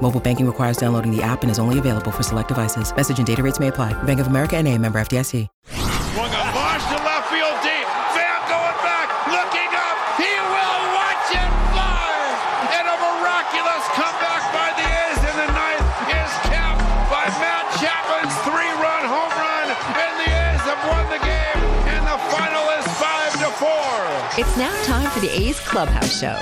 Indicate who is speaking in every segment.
Speaker 1: Mobile banking requires downloading the app and is only available for select devices. Message and data rates may apply. Bank of America and a member FDIC.
Speaker 2: Swung a launch to left field deep. Pham going back, looking up. He will watch it fly. And a miraculous comeback by the A's in the ninth is capped by Matt Chapman's three-run home run. And the A's have won the game. And the final is five to four.
Speaker 3: It's now time for the A's Clubhouse Show.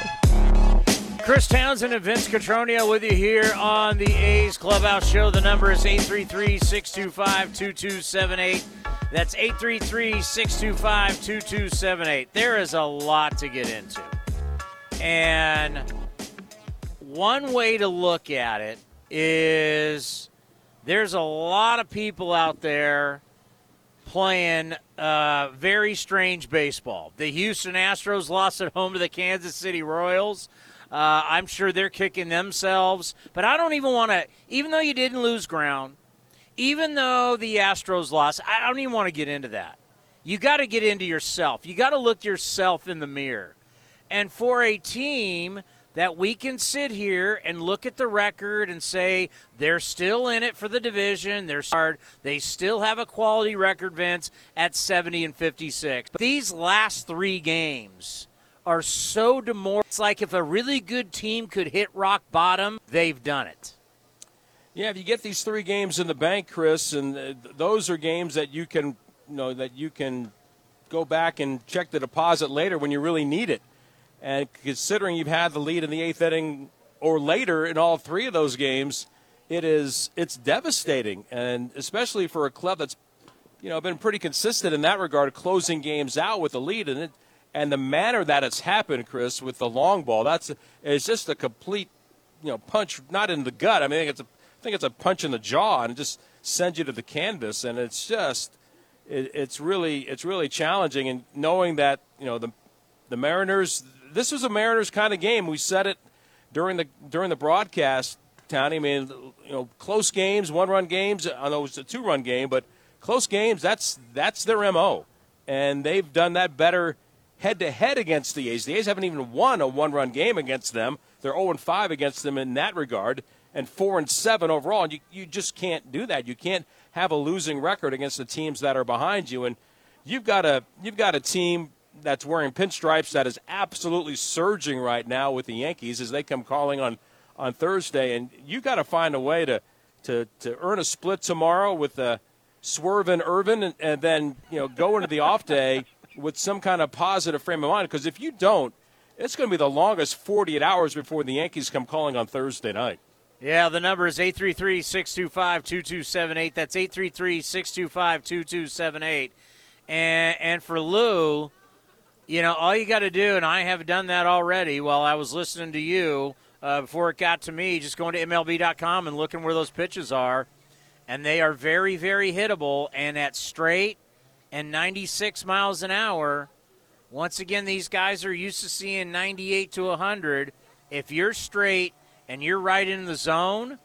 Speaker 4: Chris Townsend and Vince Cotroneo with you here on the A's Clubhouse Show. The number is 833 625 2278. That's 833 625 2278. There is a lot to get into. And one way to look at it is there's a lot of people out there playing uh, very strange baseball. The Houston Astros lost at home to the Kansas City Royals. Uh, I'm sure they're kicking themselves, but I don't even want to. Even though you didn't lose ground, even though the Astros lost, I don't even want to get into that. You got to get into yourself. You got to look yourself in the mirror. And for a team that we can sit here and look at the record and say they're still in it for the division, they're hard, they still have a quality record, Vince, at 70 and 56. But these last three games are so demoralized. It's like if a really good team could hit rock bottom, they've done it.
Speaker 5: Yeah, if you get these three games in the bank, Chris, and uh, those are games that you can, you know, that you can go back and check the deposit later when you really need it. And considering you've had the lead in the eighth inning or later in all three of those games, it is it's devastating, and especially for a club that's, you know, been pretty consistent in that regard, closing games out with the lead, and it and the manner that it's happened, Chris, with the long ball, that's it's just a complete, you know, punch not in the gut. I mean, it's a, I think it's a punch in the jaw, and it just sends you to the canvas, and it's just, it, it's really, it's really challenging. And knowing that, you know, the, the Mariners, this was a Mariners kind of game. We said it during the during the broadcast, Tony. I mean, you know, close games, one-run games. I know it was a two-run game, but close games. That's that's their mo, and they've done that better head to head against the A's. The A's haven't even won a one run game against them. They're 0 5 against them in that regard, and 4 and 7 overall. And you, you just can't do that. You can't have a losing record against the teams that are behind you. And you've got a you've got a team that's wearing pinstripes that is absolutely surging right now with the Yankees as they come calling on on Thursday. And you've got to find a way to to to earn a split tomorrow with uh, Swerve and Irvin, and, and then you know go into the off day with some kind of positive frame of mind. Because if you don't, it's going to be the longest 48 hours before the Yankees come calling on Thursday night.
Speaker 4: Yeah, the number is 833 625 2278. That's 833 625 2278. And for Lou, you know, all you got to do, and I have done that already while I was listening to you uh, before it got to me, just going to MLB.com and looking where those pitches are. And they are very, very hittable. And at straight and 96 miles an hour. Once again, these guys are used to seeing 98 to 100. If you're straight and you're right in the zone,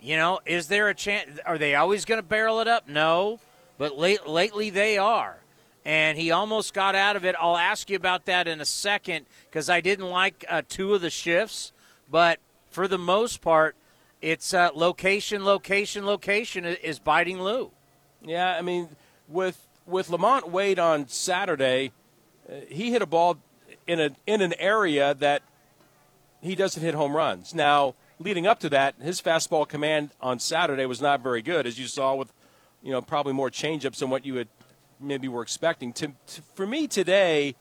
Speaker 4: you know, is there a chance? Are they always going to barrel it up? No, but late, lately they are. And he almost got out of it. I'll ask you about that in a second because I didn't like uh, two of the shifts. But for the most part, it's uh, location, location, location is biting Lou.
Speaker 5: Yeah, I mean, with with LaMonte Wade on Saturday, uh, he hit a ball in a in an area that he doesn't hit home runs. Now, leading up to that, his fastball command on Saturday was not very good, as you saw with, you know, probably more changeups than what you had maybe were expecting. To, to for me today,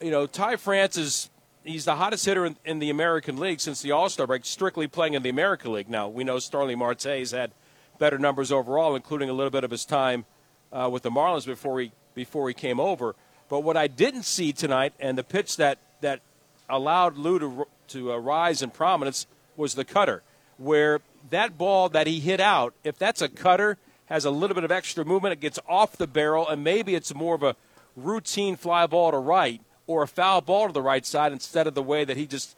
Speaker 5: you know, Ty France is he's the hottest hitter in, in the American League since the All Star break, strictly playing in the American League. Now we know Starling Marte's had better numbers overall, including a little bit of his time uh, with the Marlins before he before he came over. But what I didn't see tonight, and the pitch that that allowed Lou to to uh, rise in prominence was the cutter, where that ball that he hit out, if that's a cutter, has a little bit of extra movement. It gets off the barrel, and maybe it's more of a routine fly ball to right or a foul ball to the right side instead of the way that he just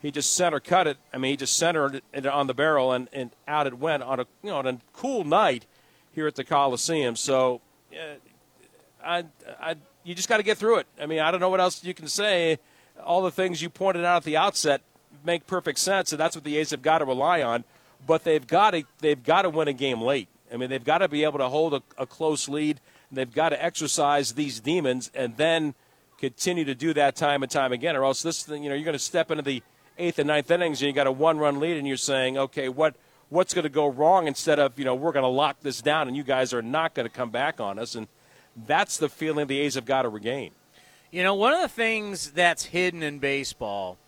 Speaker 5: he just center cut it. I mean, he just centered it on the barrel and, and out it went on a you know on a cool night here at the Coliseum. So, uh, I, I you just got to get through it. I mean, I don't know what else you can say. All the things you pointed out at the outset make perfect sense, and that's what the A's have got to rely on. But they've got to they've got to win a game late. I mean, they've got to be able to hold a, a close lead. They've got to exercise these demons, and then continue to do that time and time again, or else this thing, you know you're going to step into the eighth and ninth innings and you got a one run lead, and you're saying, okay, what what's going to go wrong? Instead of you know we're going to lock this down, and you guys are not going to come back on us, and that's the feeling the A's have got to regain.
Speaker 4: You know, one of the things that's hidden in baseball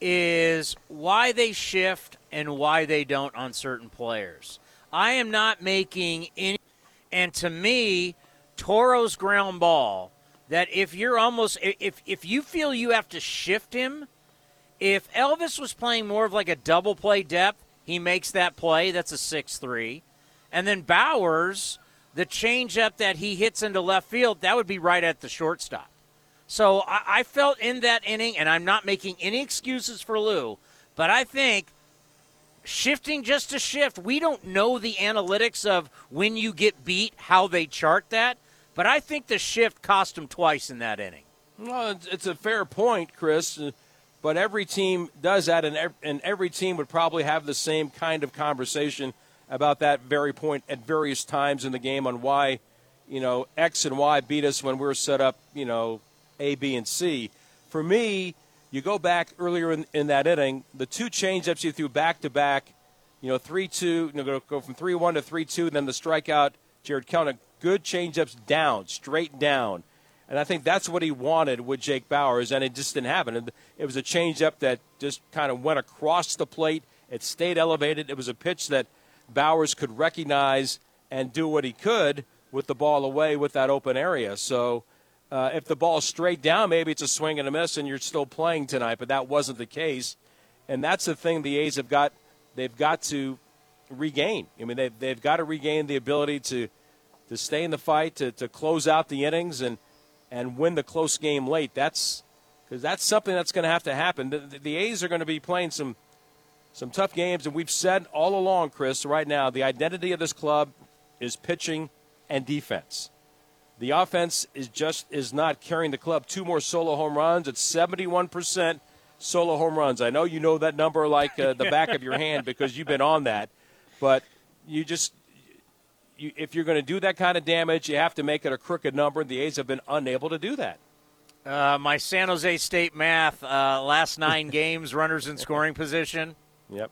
Speaker 4: is why they shift and why they don't on certain players. I am not making any, and to me, Toro's ground ball. That if you're almost if if you feel you have to shift him, if Elvis was playing more of like a double play depth, he makes that play. That's a six three, and then Bauers, the changeup that he hits into left field, that would be right at the shortstop. So I, I felt in that inning, and I'm not making any excuses for Lou, but I think shifting just to shift, we don't know the analytics of when you get beat, how they chart that, but I think the shift cost him twice in that inning.
Speaker 5: Well, it's a fair point, Chris, but every team does that, and and every team would probably have the same kind of conversation about that very point at various times in the game on why, you know, X and Y beat us when we were set up, you know, a, B, and C. For me, you go back earlier in, in that inning, the two changeups you threw back to back, you know, 3 2, you know, go, from 3 1 to 3 2, then the strikeout, Jarred Kelenic, good changeups down, straight down. And I think that's what he wanted with Jake Bauers, and it just didn't happen. It was a changeup that just kind of went across the plate. It stayed elevated. It was a pitch that Bauers could recognize and do what he could with the ball away with that open area. So uh, if the ball's straight down, maybe it's a swing and a miss, and you're still playing tonight. But that wasn't the case, and that's the thing the A's have got. They've got to regain. I mean, they've they've got to regain the ability to to stay in the fight, to to close out the innings, and and win the close game late. That's because that's something that's going to have to happen. The, the, the A's are going to be playing some some tough games, and we've said all along, Chris. Right now, the identity of this club is pitching and defense. The offense is just is not carrying the club. Two more solo home runs. It's 71% solo home runs. I know you know that number like uh, the back of your hand because you've been on that. But you just you, if you're going to do that kind of damage, you have to make it a crooked number. The A's have been unable to do that.
Speaker 4: Uh, my San Jose State math: uh, last nine games, runners in scoring position.
Speaker 5: Yep.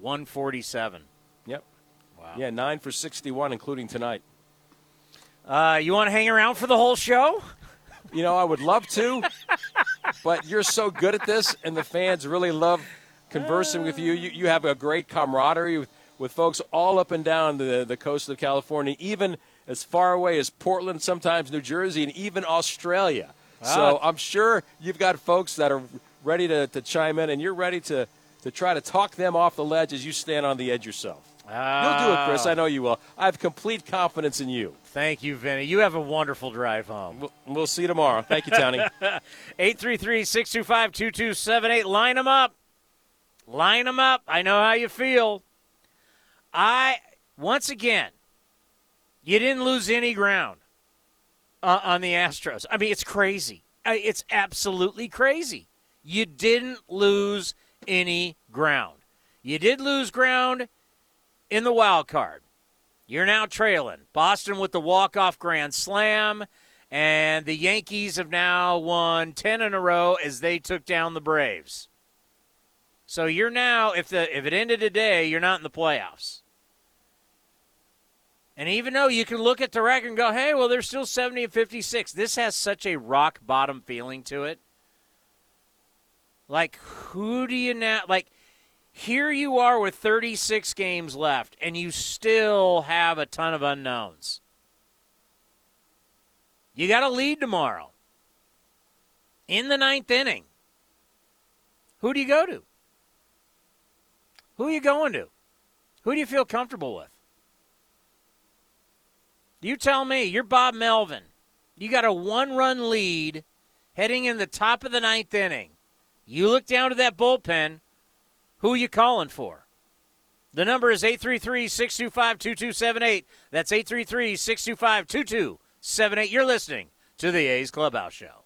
Speaker 4: 147.
Speaker 5: Yep. Wow. Yeah, nine for 61, including tonight.
Speaker 4: Uh, you want to hang around for the whole show?
Speaker 5: You know, I would love to, but you're so good at this, and the fans really love conversing with you. You, you have a great camaraderie with, with folks all up and down the, the coast of California, even as far away as Portland, sometimes New Jersey, and even Australia. Ah. So I'm sure you've got folks that are ready to, to chime in, and you're ready to, to try to talk them off the ledge as you stand on the edge yourself. You'll do it, Chris. I know you will. I have complete confidence in you.
Speaker 4: Thank you, Vinny. You have a wonderful drive home.
Speaker 5: We'll, we'll see you tomorrow. Thank you, Tony.
Speaker 4: 833 625 2278. Line them up. Line them up. I know how you feel. I, once again, you didn't lose any ground uh, on the Astros. I mean, it's crazy. It's absolutely crazy. You didn't lose any ground. You did lose ground in the wild card. You're now trailing. Boston with the walk-off grand slam, and the Yankees have now won 10 in a row as they took down the Braves. So you're now if the if it ended today, you're not in the playoffs. And even though you can look at the record and go, "Hey, well, they're still 70 and 56." This has such a rock bottom feeling to it. Like who do you now like here you are with 36 games left, and you still have a ton of unknowns. You got to lead tomorrow in the ninth inning. Who do you go to? Who are you going to? Who do you feel comfortable with? You tell me. You're Bob Melvin. You got a one-run lead heading in the top of the ninth inning. You look down to that bullpen. Who are you calling for? The number is 833 625 2278. That's 833 625 2278. You're listening to the A's Clubhouse Show.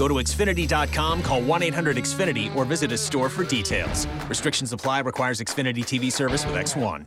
Speaker 6: Go to Xfinity.com, call 1 800 Xfinity, or visit a store for details. Restrictions apply, requires Xfinity TV service with X1.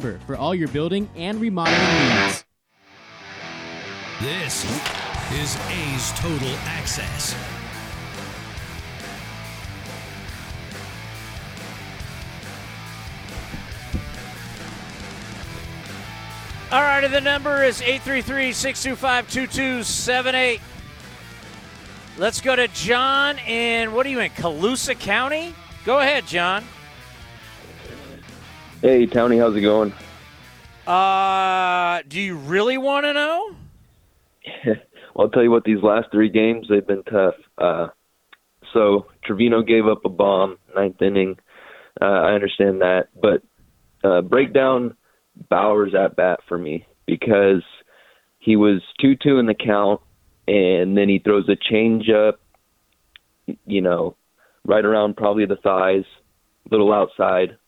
Speaker 7: for all your building and remodeling needs.
Speaker 8: This is A's Total Access.
Speaker 4: All right, righty, the number is 833 625 2278. Let's go to John in, what are you in, Colusa County? Go ahead, John.
Speaker 9: Hey, Tony, how's it going?
Speaker 4: Uh, do you really want to know?
Speaker 9: well, I'll tell you what, these last three games, they've been tough. Uh, so Trivino gave up a bomb, ninth inning. Uh, I understand that. But uh, break down Bauers' at bat for me because he was 2 2 in the count, and then he throws a change up, you know, right around probably the thighs, little outside,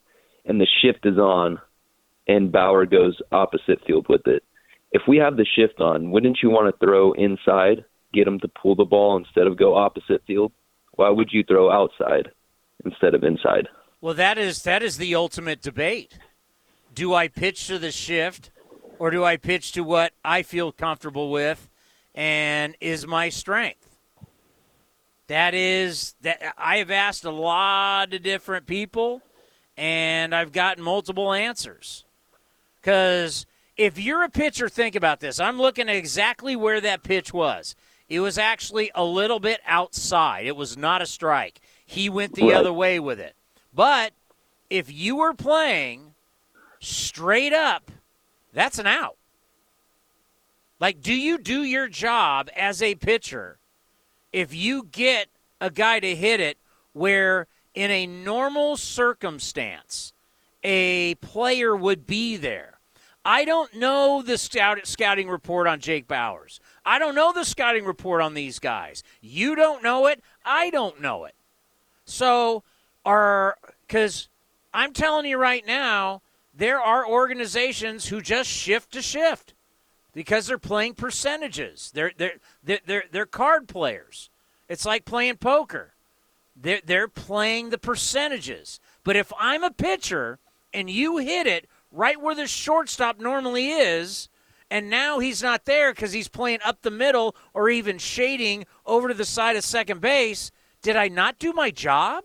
Speaker 9: and the shift is on, and Bauers goes opposite field with it. If we have the shift on, wouldn't you want to throw inside, get him to pull the ball instead of go opposite field? Why would you throw outside instead of inside?
Speaker 4: Well, that is that is the ultimate debate. Do I pitch to the shift or do I pitch to what I feel comfortable with and is my strength? That is that I have asked a lot of different people and I've gotten multiple answers. Cuz if you're a pitcher think about this. I'm looking at exactly where that pitch was. It was actually a little bit outside. It was not a strike. He went the
Speaker 9: Right.
Speaker 4: other way with it. But if you were playing straight up, that's an out. Like, do you do your job as a pitcher if you get a guy to hit it where, in a normal circumstance, a player would be there? I don't know the scout, scouting report on Jake Bauers. I don't know the scouting report on these guys. You don't know it. I don't know it. So, are because I'm telling you right now, there are organizations who just shift to shift because they're playing percentages. They're they're they're they're, they're card players. It's like playing poker. They're they're playing the percentages. But if I'm a pitcher and you hit it right where the shortstop normally is, and now he's not there because he's playing up the middle or even shading over to the side of second base, did I not do my job?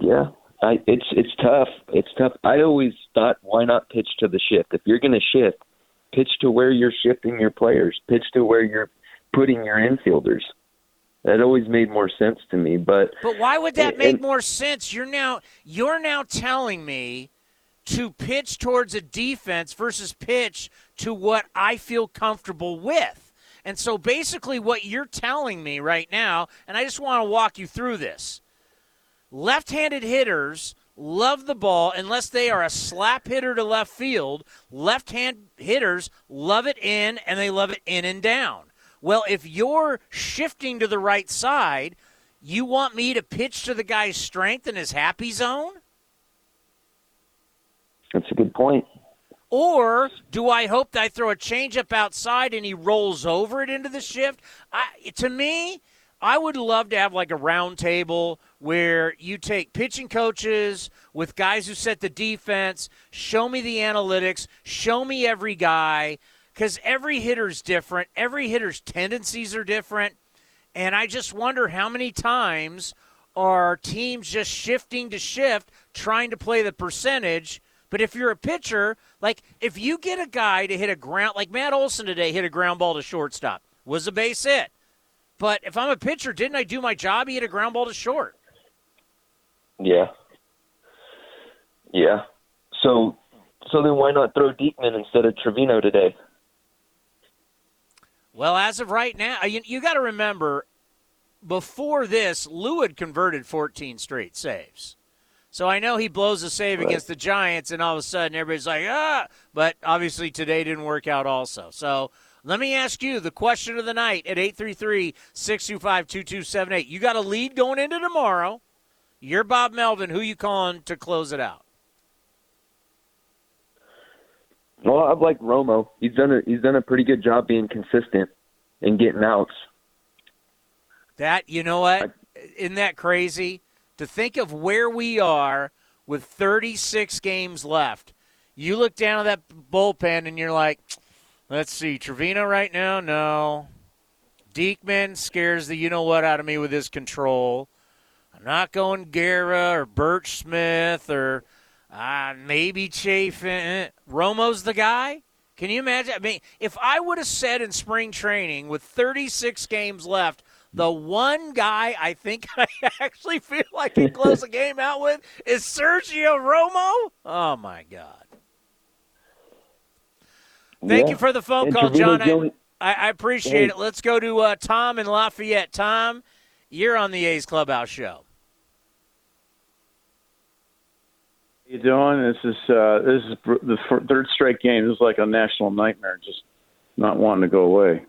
Speaker 9: Yeah, I, it's it's tough. It's tough. I always thought, why not pitch to the shift? If you're going to shift, pitch to where you're shifting your players. Pitch to where you're putting your infielders. That always made more sense to me. But
Speaker 4: But why would that make
Speaker 9: and-
Speaker 4: more sense? You're now you're now telling me to pitch towards a defense versus pitch to what I feel comfortable with. And so basically what you're telling me right now, and I just want to walk you through this. Left-handed hitters love the ball unless they are a slap hitter to left field. Left-hand hitters love it in and they love it in and down. Well, if you're shifting to the right side, you want me to pitch to the guy's strength in his happy zone?
Speaker 9: that's a good point.
Speaker 4: Or do I hope that I throw a changeup outside and he rolls over it into the shift? I, to me, I would love to have like a round table where you take pitching coaches with guys who set the defense, show me the analytics, show me every guy, because every hitter's different, every hitter's tendencies are different. And I just wonder how many times are teams just shifting to shift, trying to play the percentage. But if you're a pitcher, like if you get a guy to hit a ground, like Matt Olson today hit a ground ball to shortstop, was a base hit. But if I'm a pitcher, didn't I do my job? He hit a ground ball to short.
Speaker 9: Yeah. Yeah. So, so then why not throw Diekman instead of Trivino today?
Speaker 4: Well, as of right now, you, you got to remember, before this, Lou had converted 14 straight saves. So I know he blows a save right. against the Giants, and all of a sudden everybody's like, ah. But obviously today didn't work out also. So let me ask you the question of the night at 833 625 2278. You got a lead going into tomorrow. You're Bob Melvin. Who you calling to close it out?
Speaker 9: Well, I've liked Romo. He's done a he's done a pretty good job being consistent and getting outs.
Speaker 4: That you know what? Isn't that crazy? To think of where we are with 36 games left. You look down at that bullpen and you're like, let's see, Trivino right now, no. Diekman scares the you know what out of me with his control. I'm not going Guerra or Burch Smith or uh, maybe Chafin. Romo's the guy. Can you imagine? I mean, if I would have said in spring training with 36 games left, the one guy I think I actually feel like can close a game out with is Sergio Romo. Oh my God! Thank yeah. you for the phone and call, John. I, I, appreciate it. Let's go to uh, Tom in Lafayette. Tom, you're on the A's Clubhouse show.
Speaker 10: You doing? This is uh, this is the third straight game. This is like a national nightmare, just not wanting to go away.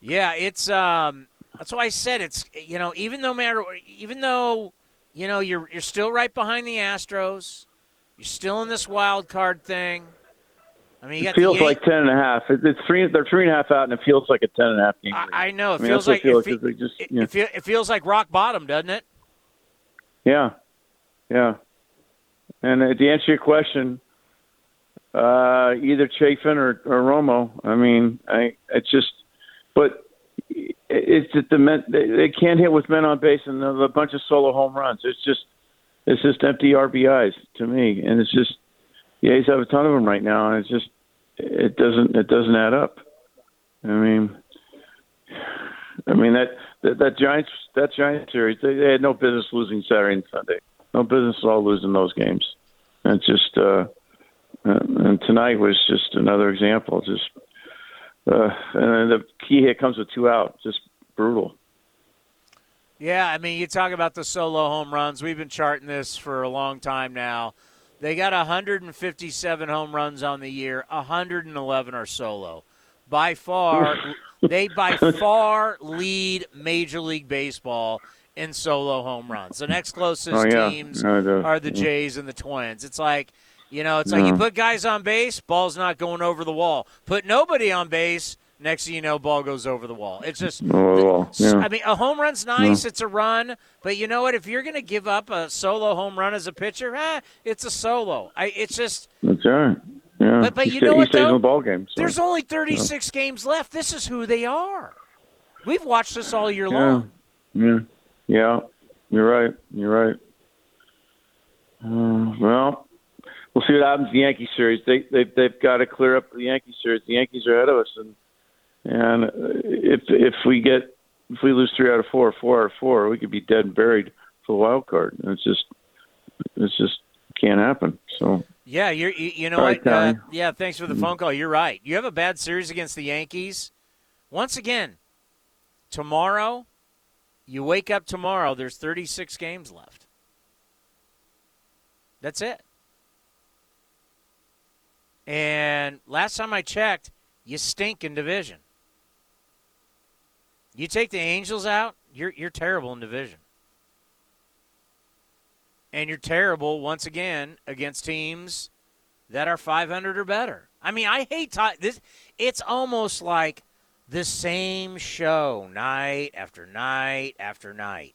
Speaker 4: Yeah, it's um, that's why I said it's you know even though matter even though you know you're you're still right behind the Astros, you're still in this wild card thing. I mean,
Speaker 10: it feels like ten and a half. It's three. They're three and a half out, and it feels like a ten and a half game.
Speaker 4: I, I know. It I mean, feels like it, feel, it, just, it, it feels like rock bottom, doesn't it?
Speaker 10: Yeah, yeah. And to answer your question, uh, either Chafin or, or Romo. I mean, I it's just, but it's that the men they, they can't hit with men on base and a bunch of solo home runs. It's just it's just empty RBIs to me, and it's just the A's have a ton of them right now, and it's just it doesn't it doesn't add up. I mean, I mean that that, that Giants that Giants series they, they had no business losing Saturday and Sunday no business at all losing those games. And just uh, and tonight was just another example. Just uh, and the key hit comes with two out. Just brutal.
Speaker 4: Yeah, I mean, you talk about the solo home runs. We've been charting this for a long time now. They got 157 home runs on the year. 111 are solo. By far, they by far lead Major League Baseball in solo home runs. The next closest oh, yeah. teams no, are the Jays and the Twins. It's like, you know, it's like you put guys on base, ball's not going over the wall. Put nobody on base, next thing you know, ball goes over the wall. It's just,
Speaker 10: oh, yeah.
Speaker 4: I mean, a home run's nice, it's a run, but you know what? If you're going to give up a solo home run as a pitcher, eh, it's a solo. I, it's just.
Speaker 10: That's right. Yeah.
Speaker 4: But, but you know what, though?
Speaker 10: The ball game, so.
Speaker 4: There's only 36 yeah. games left. This is who they are. We've watched this all year long.
Speaker 10: Yeah. Yeah, you're right. You're right. Uh, well, we'll see what happens in the Yankee series. They they they've got to clear up the Yankee series. The Yankees are ahead of us, and and if if we get if we lose three out of four, four out of four, we could be dead and buried for the wild card. And it's just it's just can't happen. So
Speaker 4: yeah, you're you, you know what? uh, yeah, thanks for the phone call. You're right. You have a bad series against the Yankees. Once again, tomorrow you wake up tomorrow, there's 36 games left. That's it. And last time I checked, you stink in division. You take the Angels out, you're you're terrible in division. And you're terrible once again against teams that are 500 or better. I mean, I hate t- this. It's almost like The same show night after night after night.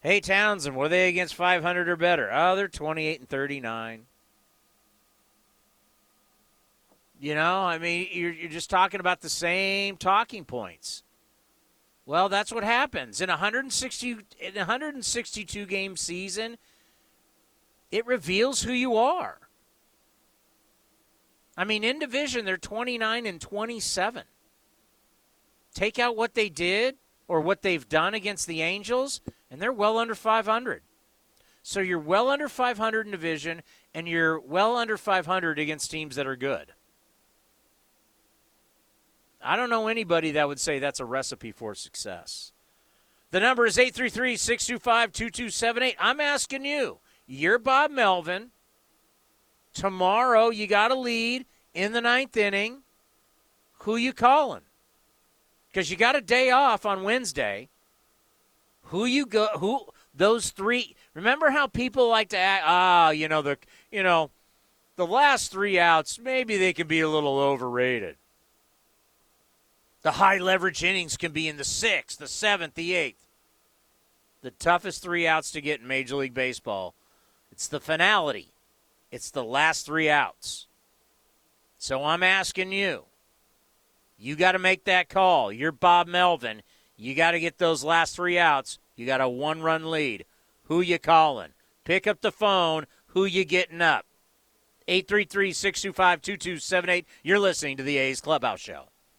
Speaker 4: Hey, Townsend, were they against 500 or better? Oh, they're 28 and 39. You know, I mean, you're, you're just talking about the same talking points. Well, that's what happens in 160 in 162 game season. It reveals who you are. I mean, in division, they're 29 and 27. Take out what they did or what they've done against the Angels, and they're well under 500. So you're well under 500 in division, and you're well under 500 against teams that are good. I don't know anybody that would say that's a recipe for success. The number is 833 625 2278. I'm asking you, you're Bob Melvin. Tomorrow you got a lead in the ninth inning. Who you calling? Because you got a day off on Wednesday. Who you go? Who those three? Remember how people like to act? Ah, you know the you know the last three outs. Maybe they can be a little overrated. The high leverage innings can be in the sixth, the seventh, the eighth. The toughest three outs to get in Major League Baseball. It's the finality. It's the last three outs. So I'm asking you. You got to make that call. You're Bob Melvin. You got to get those last three outs. You got a one-run lead. Who you calling? Pick up the phone. Who you getting up? 833-625-2278. You're listening to the A's Clubhouse Show.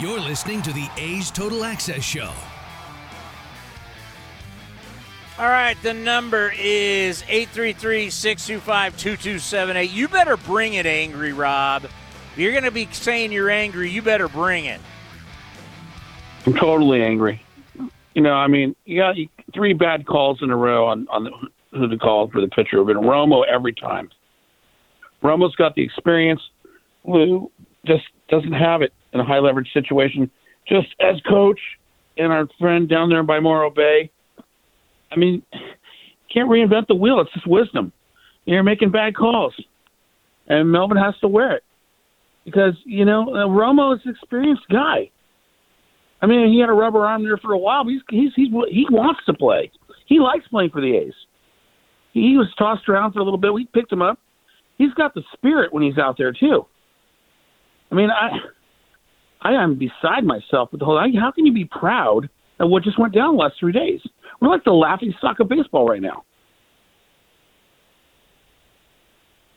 Speaker 8: You're listening to the A's Total Access Show.
Speaker 4: All right, the number is 833-625-2278. You better bring it, Angry Rob. If you're going to be saying you're angry, you better bring it.
Speaker 11: I'm totally angry. You know, I mean, you got three bad calls in a row on, on the, who to call for the pitcher. But Romo every time. Romo's got the experience. Lou just doesn't have it in a high leverage situation. Just as coach and our friend down there by Morro Bay, I mean, can't reinvent the wheel. It's just wisdom. You're making bad calls, and Melvin has to wear it because you know uh, Romo is an experienced guy. I mean, he had a rubber arm there for a while, but he's he's, he's he wants to play. He likes playing for the A's. He was tossed around for a little bit. We picked him up. He's got the spirit when he's out there too. I mean, I I am beside myself with the whole. How can you be proud of what just went down the last three days? We're like the laughing stock of baseball right now.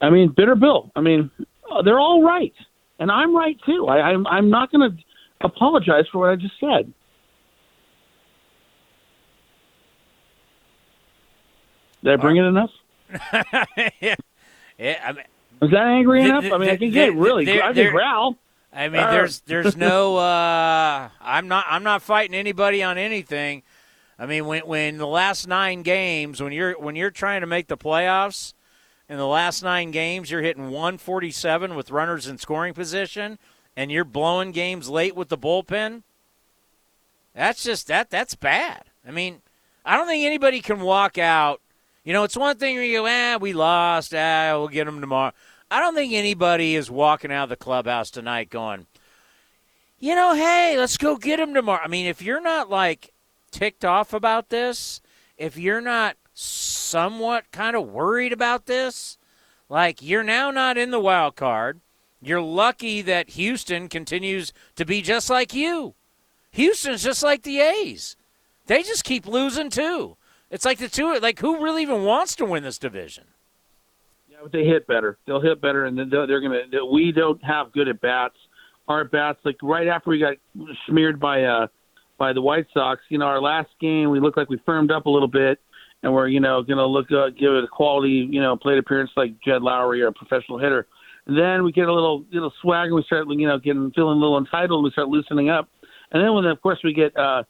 Speaker 11: I mean, bitter Bill. I mean, uh, they're all right, and I'm right too. I, I'm I'm not going to apologize for what I just said. Did I bring it enough?
Speaker 4: yeah. yeah, I mean,
Speaker 11: Was that angry
Speaker 4: th-
Speaker 11: enough?
Speaker 4: th-
Speaker 11: I mean, I can get really. I can growl.
Speaker 4: I mean, there's there's no. Uh, I'm not I'm not fighting anybody on anything. I mean, when when the last nine games, when you're when you're trying to make the playoffs, in the last nine games, you're hitting 147 with runners in scoring position, and you're blowing games late with the bullpen. That's just that that's bad. I mean, I don't think anybody can walk out. You know, it's one thing where you go, ah, we lost, ah, we'll get them tomorrow. I don't think anybody is walking out of the clubhouse tonight going, you know, hey, let's go get them tomorrow. I mean, if you're not like ticked off about this, if you're not somewhat kind of worried about this, like you're now not in the wild card. You're lucky that Houston continues to be just like you. Houston's just like the A's. They just keep losing too. It's like the two like who really even wants to win this division?
Speaker 11: They hit better. They'll hit better, and they're, they're gonna. We don't have good at bats. Our at bats, like right after we got smeared by uh by the White Sox, you know, our last game we looked like we firmed up a little bit, and we're you know gonna look uh, give it a quality you know plate appearance like Jed Lowrie or a professional hitter. And then we get a little little swag, and we start you know getting feeling a little entitled, and we start loosening up. And then when of course we get uh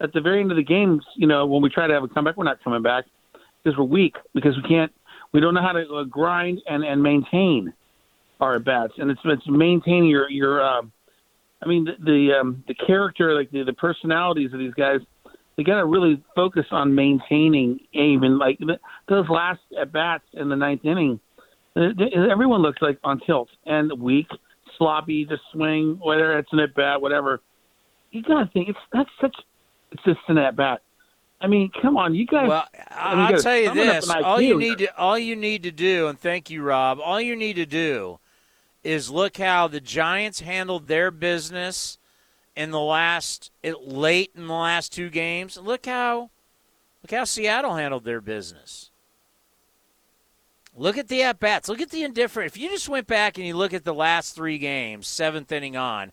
Speaker 11: at the very end of the games, you know, when we try to have a comeback, we're not coming back because we're weak because we can't, we don't know how to uh, grind and and maintain our at bats, and it's it's maintaining your your. Um, I mean, the the, um, the character, like the, the personalities of these guys, they got to really focus on maintaining aim and like those last at bats in the ninth inning. uh, Everyone looks like on tilt and weak, sloppy to swing, whether it's an at bat, whatever. You got to think it's that's such it's just an at bat. I mean, come on, you guys.
Speaker 4: Well,
Speaker 11: I mean,
Speaker 4: I'll tell you
Speaker 11: sum it up
Speaker 4: this: all you need to all you need to do, and thank you, Rob. All you need to do is look how the Giants handled their business in the last it, late in the last two games. Look how look how Seattle handled their business. Look at the at bats. Look at the indifferent. If you just went back and you look at the last three games, seventh inning on,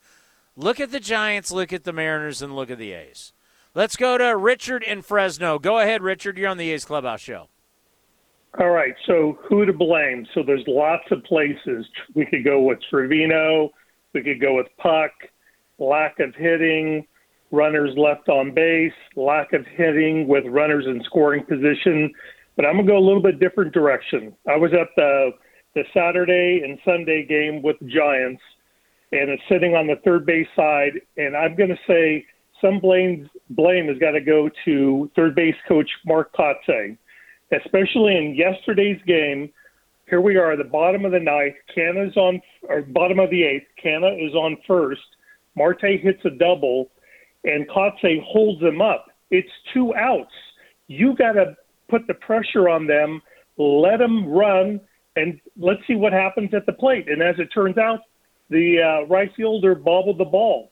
Speaker 4: look at the Giants, look at the Mariners, and look at the A's. Let's go to Richard in Fresno. Go ahead, Richard. You're on the A's Clubhouse Show.
Speaker 12: All right, so who to blame? So there's lots of places. We could go with Trivino, we could go with Puk, lack of hitting, runners left on base, lack of hitting with runners in scoring position. But I'm gonna go a little bit different direction. I was at the the Saturday and Sunday game with the Giants, and it's sitting on the third base side, and I'm gonna say some blame blame has got to go to third base coach Mark Kotsay especially in yesterday's game. Here we are, the bottom of the ninth. Canha's on, or bottom of the eighth. Canha is on first. Marte hits a double, and Kotsay holds them up. It's two outs. You got to put the pressure on them, let them run, and let's see what happens at the plate. And as it turns out, the uh, right fielder bobbled the ball.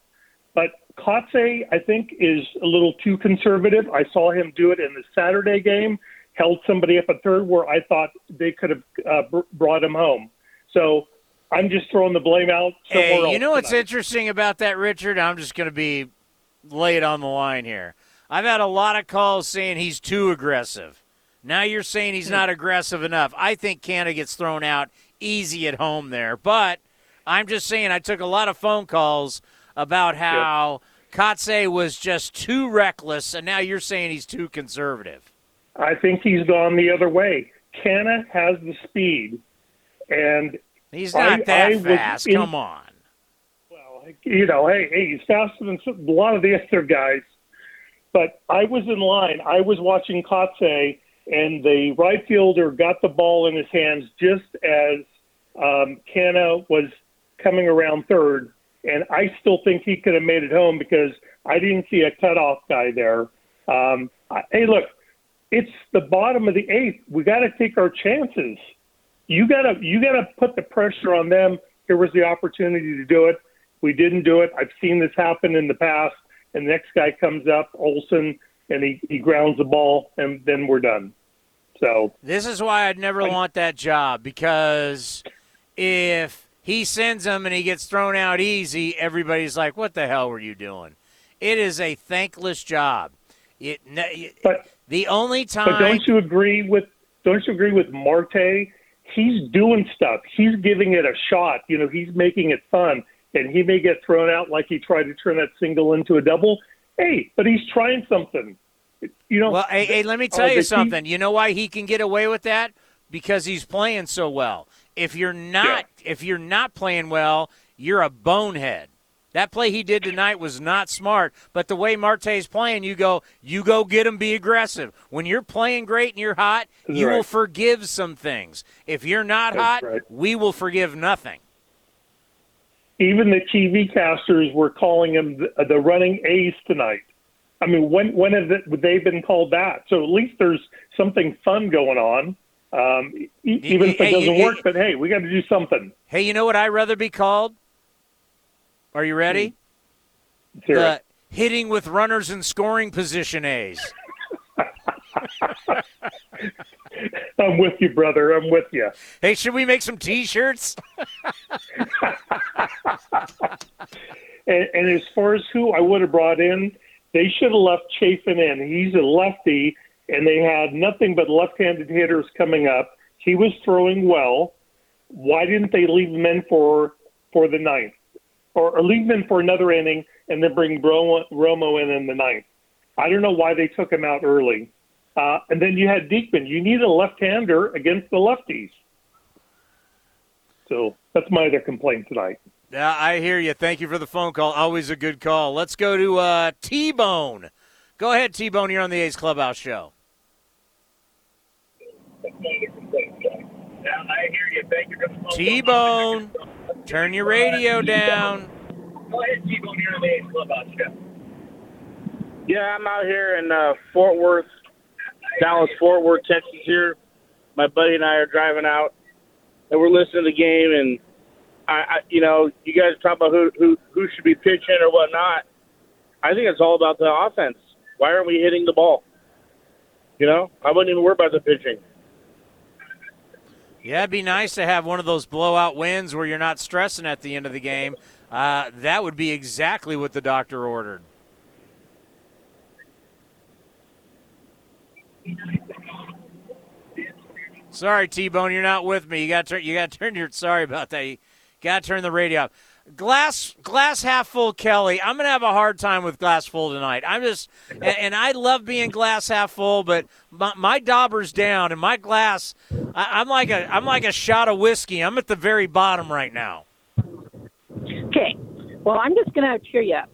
Speaker 12: But Kotsay, I think, is a little too conservative. I saw him do it in the Saturday game held somebody up at third where I thought they could have uh, br- brought him home. So I'm just throwing the blame out somewhere
Speaker 4: Hey,
Speaker 12: else.
Speaker 4: you know what's
Speaker 12: tonight.
Speaker 4: interesting about that, Richard? I'm just going to be laid on the line here. I've had a lot of calls saying he's too aggressive. Now you're saying he's not aggressive enough. I think Canada gets thrown out easy at home there. But I'm just saying I took a lot of phone calls about how Kotsay was just too reckless, and now you're saying he's too conservative.
Speaker 12: I think he's gone the other way. Canha has the speed, and
Speaker 4: He's not that
Speaker 12: I
Speaker 4: fast.
Speaker 12: in-
Speaker 4: Come on.
Speaker 12: Well, you know, hey, hey, he's faster than a lot of the other guys. But I was in line. I was watching Kotsay, and the right fielder got the ball in his hands just as um, Canha was coming around third. And I still think he could have made it home because I didn't see a cutoff guy there. Um, I, hey, look, it's the bottom of the eighth. We got to take our chances. You gotta you gotta put the pressure on them. Here was the opportunity to do it. We didn't do it. I've seen this happen in the past. And the next guy comes up, Olson, and he, he grounds the ball, and then we're done. So
Speaker 4: This is why I'd never want that job because if he sends him and he gets thrown out easy, everybody's like, "What the hell were you doing?" It is a thankless job. It,
Speaker 12: but,
Speaker 4: the only time.
Speaker 12: But don't you agree with? Don't you agree with Marte? He's doing stuff. He's giving it a shot. You know, he's making it fun, and he may get thrown out like he tried to turn that single into a double. Hey, but he's trying something. You know.
Speaker 4: Well, hey, hey let me tell uh, you something. He, you know why he can get away with that? Because he's playing so well. If you're not, yeah. if you're not playing well, you're a bonehead. That play he did tonight was not smart, but the way Marte's playing, you go, you go get him, be aggressive. When you're playing great and you're hot, That's you right. will forgive some things. If you're not That's hot, right. we will forgive nothing.
Speaker 12: Even the TV casters were calling him the, the running ace tonight. I mean, when when have they been called that? So at least there's something fun going on. Um, even if it doesn't work, but hey, we got to do something.
Speaker 4: Hey, you know what I'd rather be called? Are you ready?
Speaker 12: Sure.
Speaker 4: The hitting with runners in scoring position A's.
Speaker 12: I'm with you, brother. I'm with you.
Speaker 4: Hey, should we make some T-shirts?
Speaker 12: and, and, as far as who I would have brought in, they should have left Chafin in. He's a lefty, and they had nothing but left-handed hitters coming up. He was throwing well. Why didn't they leave him in for for the ninth? or, or leave him in for another inning and then bring Romo, Romo in in the ninth. I don't know why they took him out early. Uh, and then you had Diekman. You need a left-hander against the lefties. So that's my other complaint tonight.
Speaker 4: Yeah, I hear you. Thank you for the phone call. Always a good call. Let's go to uh, T Bone. Go ahead, T Bone. You're on the A's Clubhouse show. T Bone. Turn your radio down.
Speaker 13: Go ahead, T-Bone here on the Clubhouse show. Yeah, I'm out here in uh, Fort Worth, Dallas, Fort Worth, Texas. Here, my buddy and I are driving out, and we're listening to the game. And I, I you know, you guys talk about who who who should be pitching or whatnot. I think it's all about the offense. Why aren't we hitting the ball? You know, I wouldn't even worry about the pitching.
Speaker 4: Yeah, it'd be nice to have one of those blowout wins where you're not stressing at the end of the game. Uh, that would be exactly what the doctor ordered. Sorry, T Bone, you're not with me. You got to you got to turn your. Sorry about that. You got to turn the radio off glass glass half full kelly. I'm gonna have a hard time with glass full tonight. I'm just and, and i love being glass half full but my, my dauber's down and my glass I, i'm like a i'm like a shot of whiskey. I'm at the very bottom right now.
Speaker 14: Okay. Well i'm just gonna cheer you up.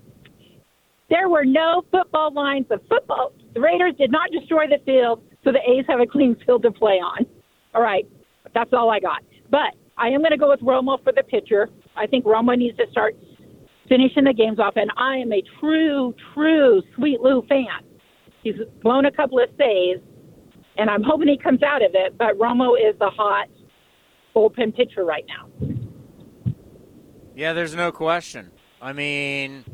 Speaker 14: There were no football lines of football the raiders did not destroy the field so the a's have a clean field to play on. All right. That's all i got. But I am to go with Romo for the pitcher. I think Romo needs to start finishing the games off, and I am a true, true Sweet Lou fan. He's blown a couple of saves, and I'm hoping he comes out of it. But Romo is the hot bullpen pitcher right now.
Speaker 4: Yeah, there's no question. I mean,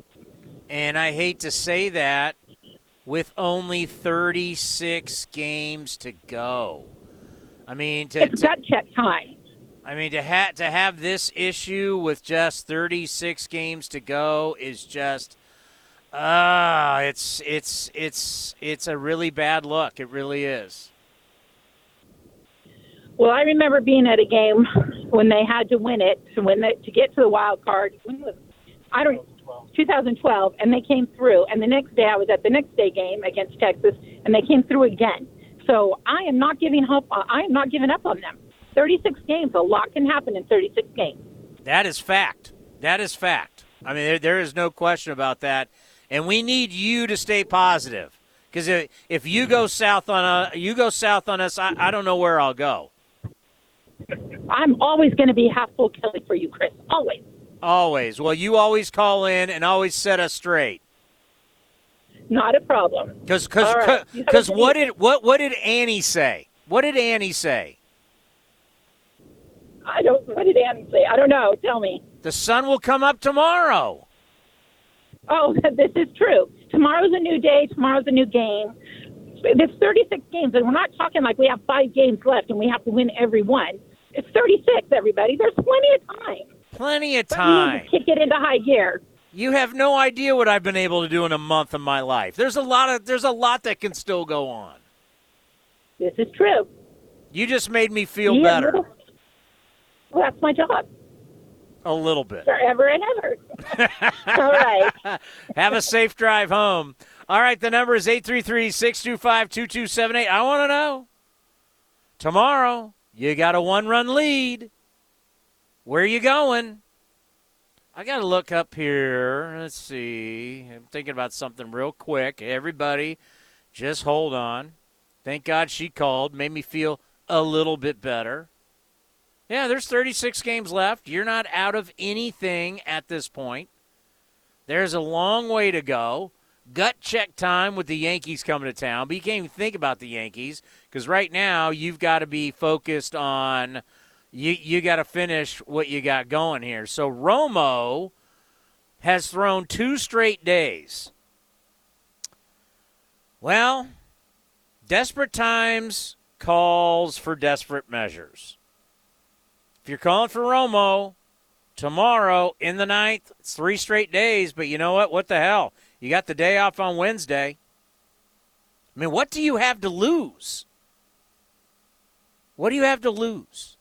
Speaker 4: and I hate to say that with only 36 games to go. I mean, to,
Speaker 14: it's gut check time.
Speaker 4: I mean, to have to have this issue with just 36 games to go is just, ah, uh, it's it's it's it's a really bad look. It really is.
Speaker 14: Well, I remember being at a game when they had to win it to win it to get to the wild card. I don't 2012, and they came through. And the next day, I was at the next day game against Texas, and they came through again. So I am not giving up. I am not giving up on them. 36 games. A lot can happen in 36 games.
Speaker 4: That is fact. That is fact. I mean, there, there is no question about that. And we need you to stay positive because if, if you go south on a, you go south on us, I, I don't know where I'll go.
Speaker 14: I'm always going to be half full Kelly for you, Chris. Always.
Speaker 4: Always. Well, you always call in and always set us straight.
Speaker 14: Not a problem.
Speaker 4: Because because because what did what what did Annie say? What did Annie say?
Speaker 14: I don't. What did Annie say? I don't know. Tell me.
Speaker 4: The sun will come up tomorrow.
Speaker 14: Oh, this is true. Tomorrow's a new day. Tomorrow's a new game. It's 36 games, and we're not talking like we have five games left and we have to win every one. It's 36, everybody. There's plenty of time.
Speaker 4: Plenty of
Speaker 14: But
Speaker 4: time.
Speaker 14: need to kick it into high gear.
Speaker 4: You have no idea what I've been able to do in a month of my life. There's a lot of there's a lot that can still go on.
Speaker 14: This is true.
Speaker 4: You just made me feel
Speaker 14: Yeah,
Speaker 4: better
Speaker 14: Well, that's my job
Speaker 4: a little bit.
Speaker 14: forever and ever. All right.
Speaker 4: Have a safe drive home. All right, the number is 833-625-2278. I want to know. Tomorrow, you got a one-run lead. Where are you going? I got to look up here. Let's see. I'm thinking about something real quick. Everybody, just hold on. Thank God she called. Made me feel a little bit better. Yeah, there's 36 games left. You're not out of anything at this point. There's a long way to go. Gut check time with the Yankees coming to town, but you can't even think about the Yankees because right now you've got to be focused on you. You got to finish what you got going here. So Romo has thrown two straight days. Well, desperate times calls for desperate measures. If you're calling for Romo tomorrow in the ninth, it's three straight days, but you know what? What the hell? You got the day off on Wednesday. I mean, what do you have to lose? What do you have to lose?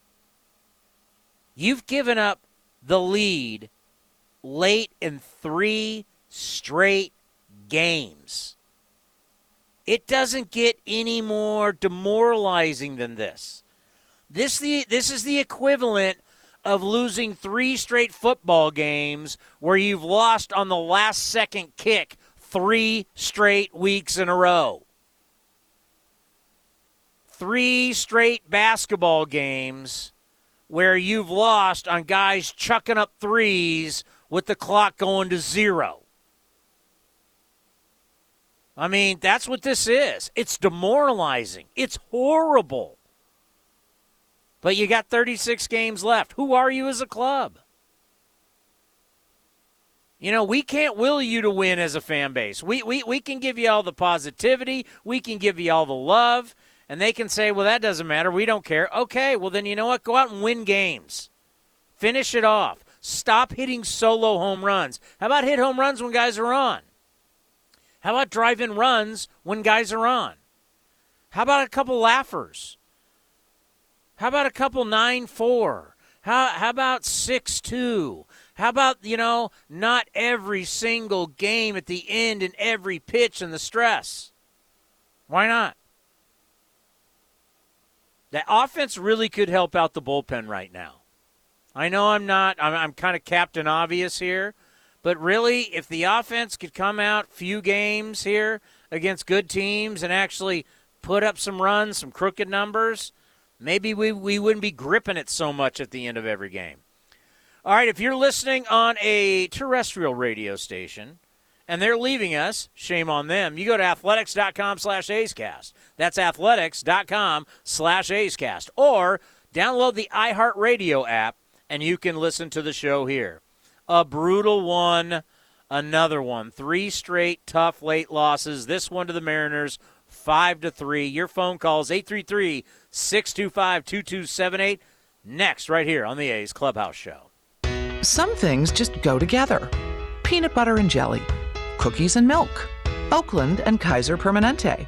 Speaker 4: You've given up the lead late in three straight games. It doesn't get any more demoralizing than this. This the this is the equivalent of losing three straight football games where you've lost on the last second kick three straight weeks in a row. Three straight basketball games where you've lost on guys chucking up threes with the clock going to zero. I mean, that's what this is. It's demoralizing. It's horrible. But you got 36 games left. Who are you as a club? You know, we can't will you to win as a fan base. We, we, we can give you all the positivity, we can give you all the love, and they can say, well, that doesn't matter. We don't care. Okay, well, then you know what? Go out and win games. Finish it off. Stop hitting solo home runs. How about hit home runs when guys are on? How about drive in runs when guys are on? How about a couple laughers? How about a couple 9 4? How, how about 6 2? How about, you know, not every single game at the end and every pitch and the stress? Why not? The offense really could help out the bullpen right now. I know I'm not, I'm, I'm kind of captain obvious here, but really, if the offense could come out few games here against good teams and actually put up some runs, some crooked numbers, maybe we, we wouldn't be gripping it so much at the end of every game. All right, if you're listening on a terrestrial radio station and they're leaving us, shame on them. You go to athletics.com slash A'scast. That's athletics.com slash A'scast. Or download the iHeartRadio app and you can listen to the show here. A brutal one, another one. Three straight tough late losses. This one to the Mariners, five to three. Your phone calls 833 625 2278. Next, right here on the A's Clubhouse Show.
Speaker 15: Some things just go together peanut butter and jelly, cookies and milk, Oakland and Kaiser Permanente.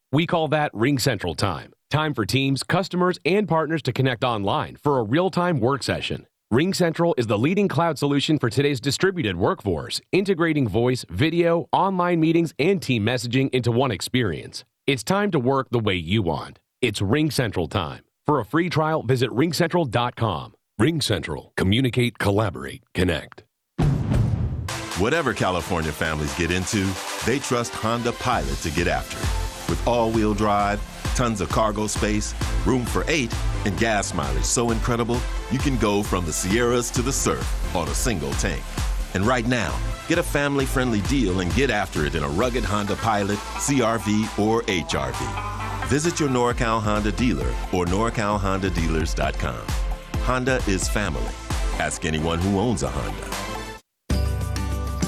Speaker 16: We call that Ring Central Time. Time for teams, customers, and partners to connect online for a real time work session. Ring Central is the leading cloud solution for today's distributed workforce, integrating voice, video, online meetings, and team messaging into one experience. It's time to work the way you want. It's Ring Central Time. For a free trial, visit ringcentral.com.
Speaker 17: Ring Central. Communicate, collaborate, connect.
Speaker 18: Whatever California families get into, they trust Honda Pilot to get after it. With all wheel drive, Tons of cargo space, room for eight, and gas mileage so incredible you can go from the Sierras to the surf on a single tank. And right now, get a family friendly deal and get after it in a rugged Honda Pilot, CRV, or HRV. Visit your NorCal Honda dealer or NorCalHondaDealers.com. Honda is family. Ask anyone who owns a Honda.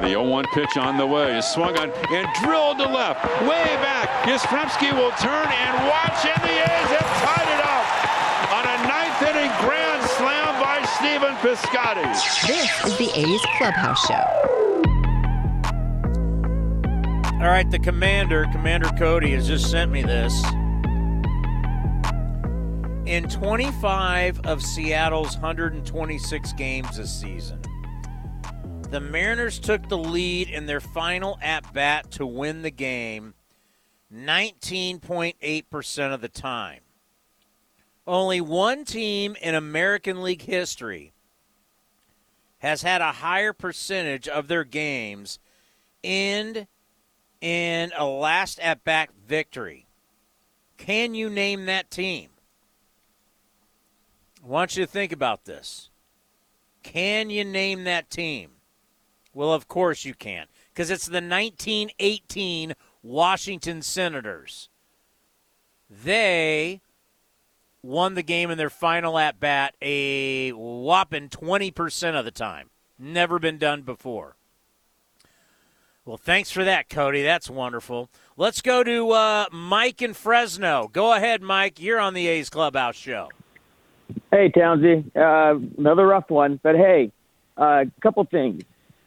Speaker 2: The 0-1 pitch on the way is swung on and drilled to left, way back. Yastrzemski will turn and watch, and the A's have tied it up on a ninth inning grand slam by Stephen Piscotty.
Speaker 3: This is the A's Clubhouse Show.
Speaker 4: All right, the commander, Commander Cody, has just sent me this. In 25 of Seattle's 126 games this season, the Mariners took the lead in their final at bat to win the game 19.8% of the time. Only one team in American League history has had a higher percentage of their games end in a last at bat victory. Can you name that team? I want you to think about this. Can you name that team? Well, of course you can't, because it's the 1918 Washington Senators. They won the game in their final at bat a whopping 20% of the time. Never been done before. Well, thanks for that, Cody. That's wonderful. Let's go to uh, Mike in Fresno. Go ahead, Mike. You're on the A's Clubhouse show.
Speaker 19: Hey, Townsy. Uh, another rough one, but hey, a uh, couple things.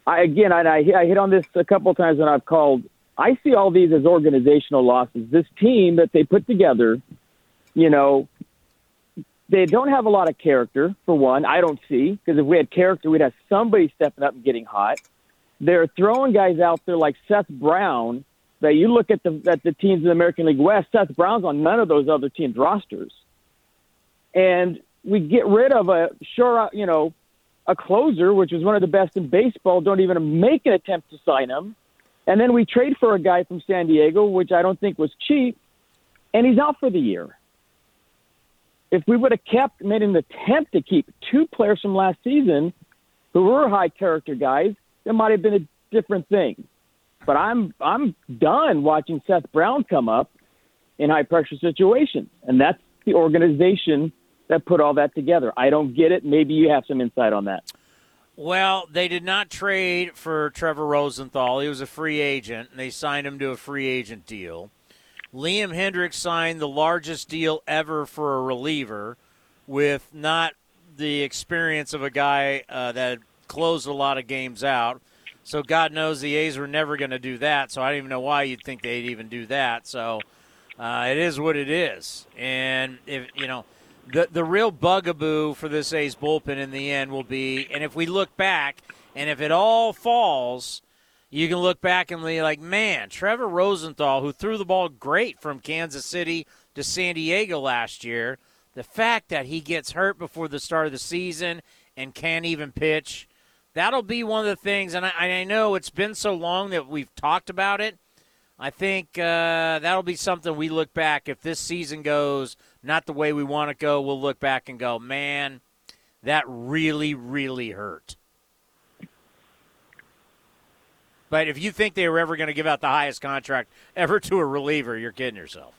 Speaker 19: I, again, I, I hit on this a couple times when I've called. I see all these as organizational losses. This team that they put together, you know, they don't have a lot of character, for one. I don't see, because if we had character, we'd have somebody stepping up and getting hot. They're throwing guys out there like Seth Brown. That you look at the at the teams in the American League West, Seth Brown's on none of those other teams' rosters, and we get rid of a sure, you know, a closer, which was one of the best in baseball, don't even make an attempt to sign him. And then we trade for a guy from San Diego, which I don't think was cheap, and he's out for the year. If we would have kept, made an attempt to keep two players from last season who were high character guys, it might have been a different thing. But I'm I'm done watching Seth Brown come up in high pressure situations, and that's the organization that put all that together. I don't get it. Maybe you have some insight on that.
Speaker 4: Well, they did not trade for Trevor Rosenthal. He was a free agent, and they signed him to a free agent deal. Liam Hendriks signed the largest deal ever for a reliever with not the experience of a guy uh, that closed a lot of games out. So God knows the A's were never going to do that. So I don't even know why you'd think they'd even do that. So uh, it is what it is. And if you know – the the real bugaboo for this A's bullpen in the end will be, and if we look back, and if it all falls, you can look back and be like, man, Trevor Rosenthal, who threw the ball great from Kansas City to San Diego last year, the fact that he gets hurt before the start of the season and can't even pitch, that'll be one of the things. And I, I know it's been so long that we've talked about it. I think uh, that'll be something we look back if this season goes not the way we want to go, we'll look back and go, man, that really, really hurt. But if you think they were ever going to give out the highest contract ever to a reliever, you're kidding yourself.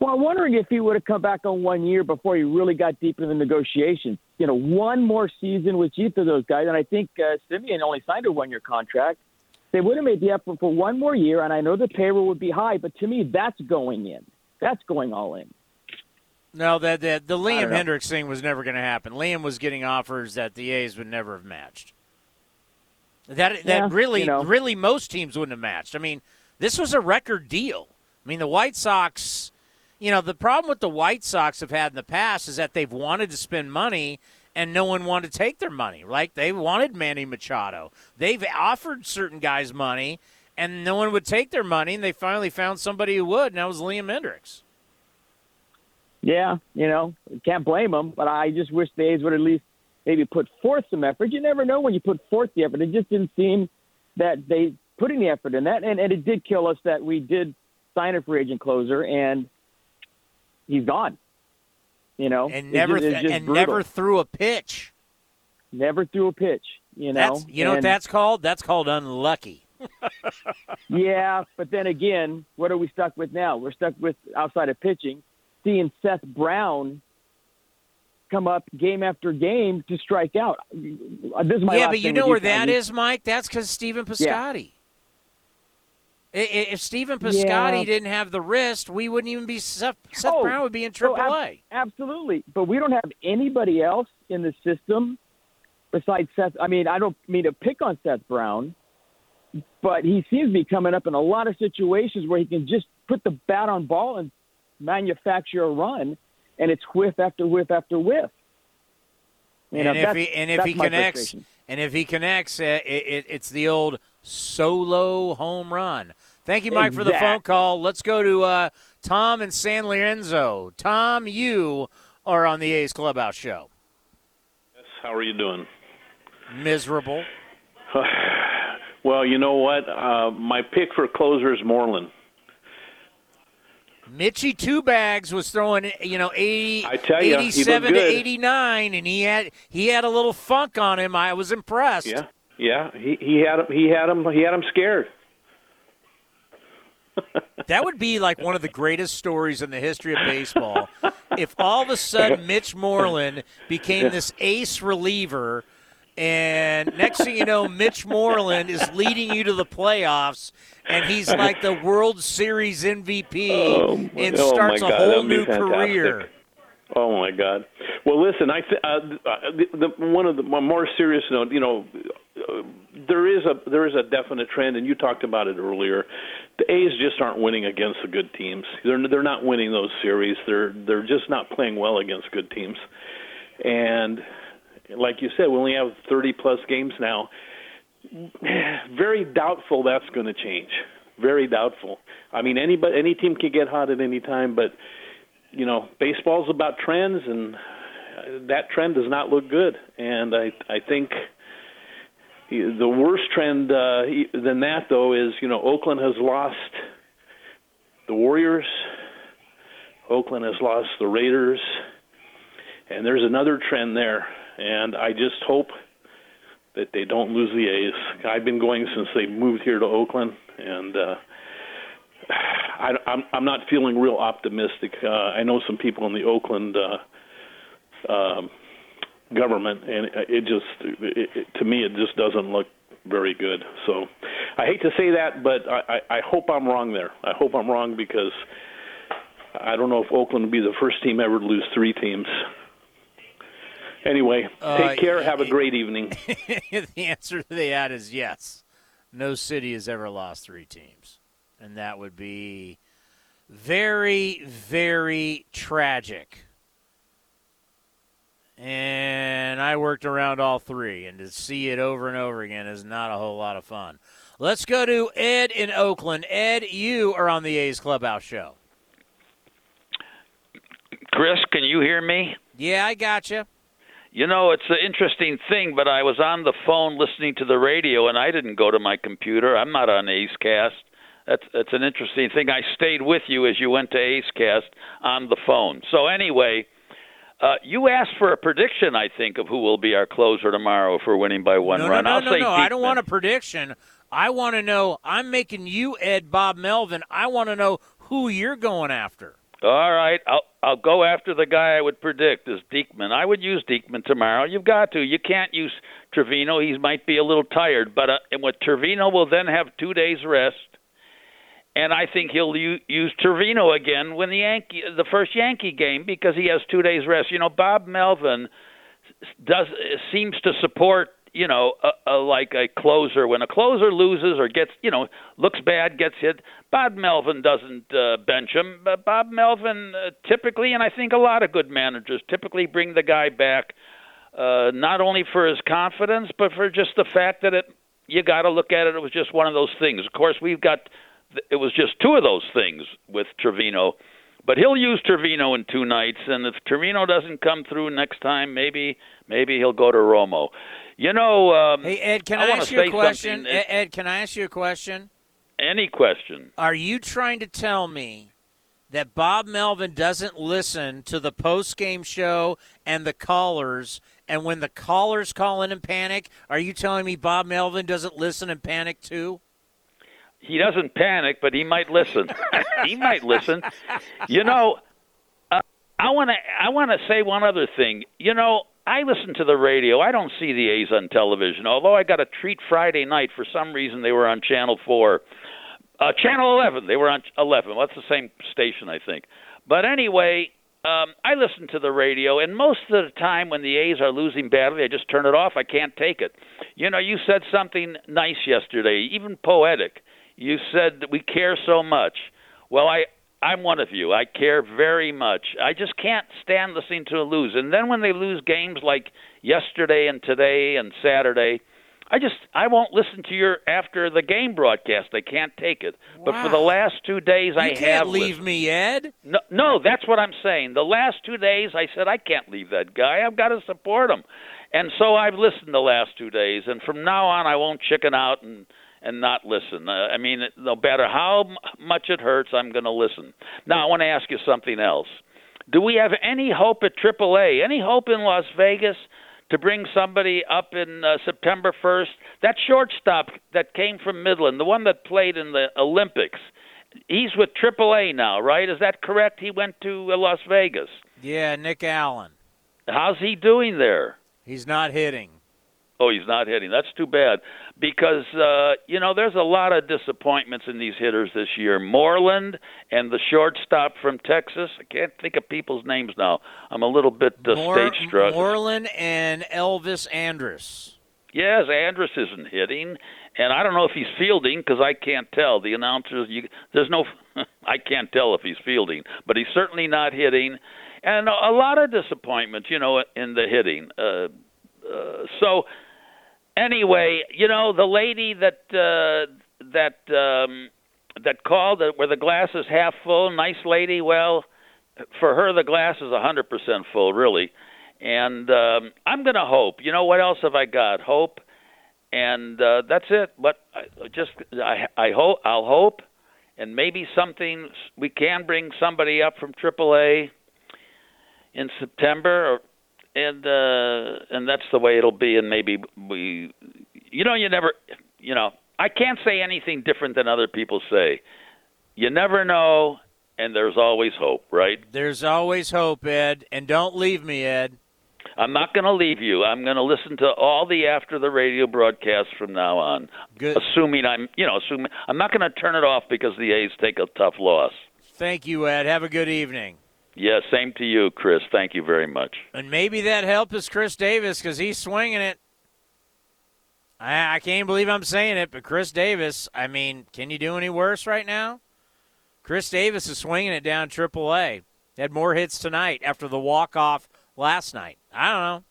Speaker 19: Well, I'm wondering if he would have come back on one year before he really got deep into the negotiations. you know, one more season with each of those guys, and I think uh, Semien only signed a one-year contract. They would have made the effort for one more year, and I know the payroll would be high, but to me, that's going in. That's going all in.
Speaker 4: No, that the, the Liam. Hendriks thing was never going to happen. Liam was getting offers that the A's would never have matched. That that
Speaker 19: Yeah,
Speaker 4: really,
Speaker 19: you know.
Speaker 4: really, most teams wouldn't have matched. I mean, this was a record deal. I mean, the White Sox. You know, the problem with the White Sox have had in the past is that they've wanted to spend money and no one wanted to take their money. Like they wanted Manny Machado. They've offered certain guys money and no one would take their money, and they finally found somebody who would, and that was Liam Hendriks.
Speaker 19: Yeah, you know, can't blame them, but I just wish the A's would at least maybe put forth some effort. You never know when you put forth the effort. It just didn't seem that they put any effort in that, and, and it did kill us that we did sign a free agent closer, and he's gone. You know,
Speaker 4: and never
Speaker 19: just- it's just
Speaker 4: and
Speaker 19: brutal.
Speaker 4: never threw a pitch.
Speaker 19: never threw a pitch. You know,
Speaker 4: That's you know what that's called? That's called unlucky.
Speaker 19: yeah, but then again, what are we stuck with now? We're stuck with outside of pitching, seeing Seth Brown come up game after game to strike out. This is my
Speaker 4: yeah, but you know where that
Speaker 19: Tony.
Speaker 4: is, Mike? That's because Stephen Piscotty. I- If Stephen Piscotty
Speaker 19: Yeah.
Speaker 4: didn't have the wrist, we wouldn't even be Seth, Seth
Speaker 19: Oh,
Speaker 4: Brown would be in oh,
Speaker 19: so
Speaker 4: Triple
Speaker 19: ab-
Speaker 4: A.
Speaker 19: absolutely, but we don't have anybody else in the system besides Seth. I mean, I don't mean to pick on Seth Brown, but he seems to be coming up in a lot of situations where he can just put the bat on ball and manufacture a run, and it's whiff after whiff after whiff. You know,
Speaker 4: and if he and if he connects, and if he connects, uh, it, it, it's the old solo home run. Thank you, Mike, for the phone call. Let's go to uh, Tom and San Lorenzo. Tom, you are on the A's Clubhouse show. Yes.
Speaker 20: How are you doing?
Speaker 4: Miserable.
Speaker 20: well, you know what? Uh, my pick for closer is Moreland.
Speaker 4: Mitchy Two Bags was throwing, you know, 80,
Speaker 20: I tell ya,
Speaker 4: 87 to 89, and he had he had a little funk on him. I was impressed.
Speaker 20: Yeah, yeah. He he had him. He had him. He had him scared.
Speaker 4: That would be like one of the greatest stories in the history of baseball. if all of a sudden Mitch Moreland became this ace reliever, and next thing you know, Mitch Moreland is leading you to the playoffs, and he's like the World Series MVP
Speaker 20: Oh,
Speaker 4: and
Speaker 20: oh,
Speaker 4: starts
Speaker 20: my
Speaker 4: a
Speaker 20: God,
Speaker 4: whole new
Speaker 20: fantastic.
Speaker 4: career.
Speaker 20: Oh my God! Well, listen, I th- uh, the, the one of the more serious note. You know, uh, there is a there is a definite trend, and you talked about it earlier. The A's just aren't winning against the good teams. They're they're not winning those series. They're they're just not playing well against good teams. And like you said, we only have 30 plus games now. Very doubtful that's going to change. Very doubtful. I mean, anybody, any team can get hot at any time, but you know, baseball's about trends, and that trend does not look good. And I, I think the worst trend uh, than that, though, is you know, Oakland has lost the Warriors. Oakland has lost the Raiders, and there's another trend there. And I just hope that they don't lose the A's. I've been going since they moved here to Oakland, and uh, I, I'm I'm not feeling real optimistic. Uh, I know some people in the Oakland uh, um, government, and it just it, it, to me it just doesn't look very good. So I hate to say that, but I, I, I hope I'm wrong there. I hope I'm wrong because I don't know if Oakland will be the first team ever to lose three teams. Anyway,
Speaker 4: Uh,
Speaker 20: take care. Have a great evening.
Speaker 4: the answer to that is yes. No city has ever lost three teams. And that would be very, very tragic. And I worked around all three, and to see it over and over again is not a whole lot of fun. Let's go to Ed in Oakland. Ed, you are on the A's Clubhouse show.
Speaker 21: Chris, can you hear me?
Speaker 4: Yeah, I got you.
Speaker 21: You know, it's an interesting thing, but I was on the phone listening to the radio, and I didn't go to my computer. I'm not on A's Cast. That's that's an interesting thing. I stayed with you as you went to A's Cast on the phone. So anyway, uh, you asked for a prediction, I think, of who will be our closer tomorrow if we're winning by one
Speaker 4: no,
Speaker 21: run.
Speaker 4: No, no,
Speaker 21: I'll
Speaker 4: no,
Speaker 21: say
Speaker 4: no. I don't want a prediction. I want to know. I'm making you Ed Bob Melvin. I want to know who you're going after.
Speaker 21: All right, I'll I'll go after the guy I would predict is Diekman. I would use Diekman tomorrow. You've got to. You can't use Trivino. He might be a little tired, but uh, and with Trivino will then have two days rest, and I think he'll u- use Trivino again when the Yankee the first Yankee game because he has two days rest. You know, Bob Melvin does seems to support you know, a, a, like a closer. When a closer loses or gets, you know, looks bad, gets hit, Bob Melvin doesn't uh, bench him. But Bob Melvin uh, typically, and I think a lot of good managers typically bring the guy back, uh, not only for his confidence, but for just the fact that it. You got to look at it. It was just one of those things. Of course, we've got. It was just two of those things with Trivino. But he'll use Trivino in two nights, and if Trivino doesn't come through next time, maybe maybe he'll go to Romo. You know, um,
Speaker 4: hey Ed, can
Speaker 21: I,
Speaker 4: I ask you a question? Ed, Ed, can I ask you a question?
Speaker 21: Any question?
Speaker 4: Are you trying to tell me that Bob Melvin doesn't listen to the post game show and the callers, and when the callers call in and panic, are you telling me Bob Melvin doesn't listen and panic too?
Speaker 21: He doesn't panic, but he might listen. he might listen. You know, uh, I want to I want to say one other thing. You know, I listen to the radio. I don't see the A's on television. Although I got a treat Friday night for some reason they were on Channel 4. Uh, Channel 11. They were on 11. Well, that's the same station, I think. But anyway, um, I listen to the radio, and most of the time when the A's are losing badly, I just turn it off. I can't take it. You know, you said something nice yesterday, even poetic. You said that we care so much. Well, I I'm one of you. I care very much. I just can't stand listening to them lose. And then when they lose games like yesterday and today and Saturday, I just I won't listen to your after the game broadcast. I can't take it. Wow. But for the last two days,
Speaker 4: you
Speaker 21: I
Speaker 4: can't leave
Speaker 21: listened.
Speaker 4: me, Ed.
Speaker 21: No, no, that's what I'm saying. The last two days, I said I can't leave that guy. I've got to support him, and so I've listened the last two days. And from now on, I won't chicken out and and not listen. Uh, I mean, no matter how much it hurts, I'm going to listen. Now, I want to ask you something else. Do we have any hope at AAA? Any hope in Las Vegas to bring somebody up in uh, September 1st? That shortstop that came from Midland, the one that played in the Olympics, he's with AAA now, right? Is that correct? He went to uh, Las Vegas.
Speaker 4: Yeah, Nick Allen.
Speaker 21: How's he doing there?
Speaker 4: He's not hitting.
Speaker 21: Oh, he's not hitting. That's too bad because uh, you know there's a lot of disappointments in these hitters this year. Moreland and the shortstop from Texas. I can't think of people's names now. I'm a little bit uh,
Speaker 4: Mor-
Speaker 21: stage struck.
Speaker 4: Moreland and Elvis Andrus.
Speaker 21: Yes, Andrus isn't hitting, and I don't know if he's fielding because I can't tell. The announcers, you, there's no, I can't tell if he's fielding, but he's certainly not hitting, and a lot of disappointments, you know, in the hitting. Uh, uh, so anyway, you know the lady that uh, that um, that called where the glass is half full, nice lady. Well, for her the glass is a hundred percent full, really. And um, I'm to hope. You know what else have I got? Hope, and uh, that's it. But I just I I hope I'll hope, and maybe something we can bring somebody up from AAA in September or and uh and that's the way it'll be and maybe we you know you never you know I can't say anything different than other people say. You never know and there's always hope, right?
Speaker 4: There's always hope, Ed, and don't leave me, Ed.
Speaker 21: I'm not going to leave you. I'm going to listen to all the after the radio broadcasts from now on.
Speaker 4: Good.
Speaker 21: Assuming I'm, you know, assuming I'm not going to turn it off because the A's take a tough loss.
Speaker 4: Thank you, Ed. Have a good evening.
Speaker 21: Yeah, same to you, Chris. Thank you very much.
Speaker 4: And maybe that help is Chris Davis because he's swinging it. I, I can't believe I'm saying it, but Chris Davis, I mean, can you do any worse right now? Chris Davis is swinging it down AAA. Had more hits tonight after the walk off last night. I don't know.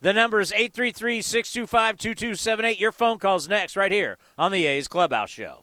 Speaker 4: The number is 833 625 2278. Your phone call's next, right here on the A's Clubhouse Show.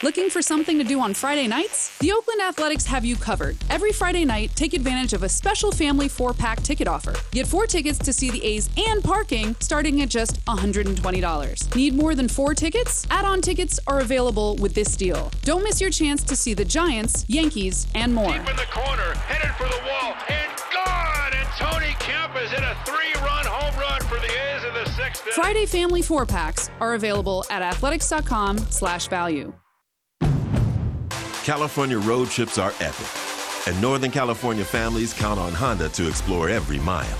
Speaker 22: Looking for something to do on Friday nights? The Oakland Athletics have you covered. Every Friday night, take advantage of a special family four pack ticket offer. Get four tickets to see the A's and parking starting at just $120. Need more than four tickets? Add on tickets are available with this deal. Don't miss your chance to see the Giants, Yankees, and more.
Speaker 2: Deep in the corner, headed for the wall, and gone! And Tony Kemp is in a three run home run for the A's in the sixth.
Speaker 22: Friday family four packs are available at athletics.com slash value.
Speaker 18: California road trips are epic, and Northern California families count on Honda to explore every mile.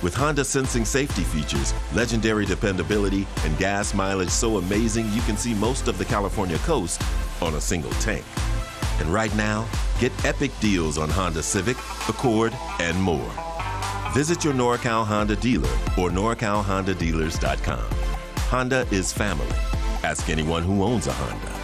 Speaker 18: With Honda sensing safety features, legendary dependability, and gas mileage so amazing you can see most of the California coast on a single tank. And right now, get epic deals on Honda Civic, Accord, and more. Visit your NorCal Honda dealer or NorCalHondaDealers.com. Honda is family. Ask anyone who owns a Honda.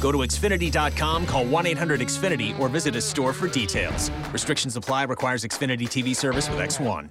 Speaker 23: Go to Xfinity.com, call 1 800 Xfinity, or visit a store for details. Restrictions apply, requires Xfinity TV service with X1.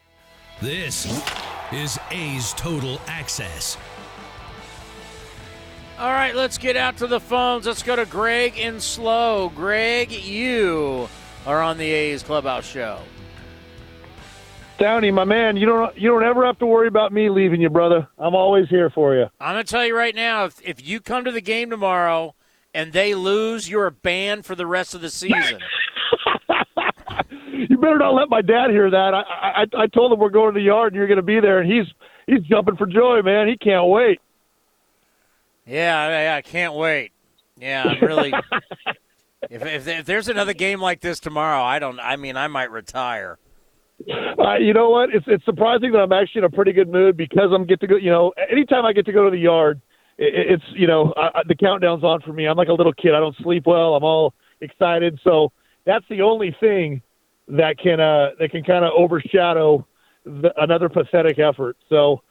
Speaker 8: This is A's Total Access.
Speaker 4: All right, let's get out to the phones. Let's go to Greg in Slow. Greg, you are on the A's Clubhouse Show.
Speaker 24: Downey, my man, you don't you don't ever have to worry about me leaving you, brother. I'm always here for you.
Speaker 4: I'm gonna tell you right now, if if you come to the game tomorrow and they lose, you're banned for the rest of the season.
Speaker 24: You better not let my dad hear that. I I, I told him we're going to the yard and you're going to be there, and he's he's jumping for joy, man. He can't wait.
Speaker 4: Yeah, I, I can't wait. Yeah, I'm really. if, if if there's another game like this tomorrow, I don't. I mean, I might retire.
Speaker 24: Uh, you know what? It's it's surprising that I'm actually in a pretty good mood because I'm get to go. You know, anytime I get to go to the yard, it, it's you know I, the countdown's on for me. I'm like a little kid. I don't sleep well. I'm all excited. So that's the only thing that can uh, that can kind of overshadow the, another pathetic effort. So.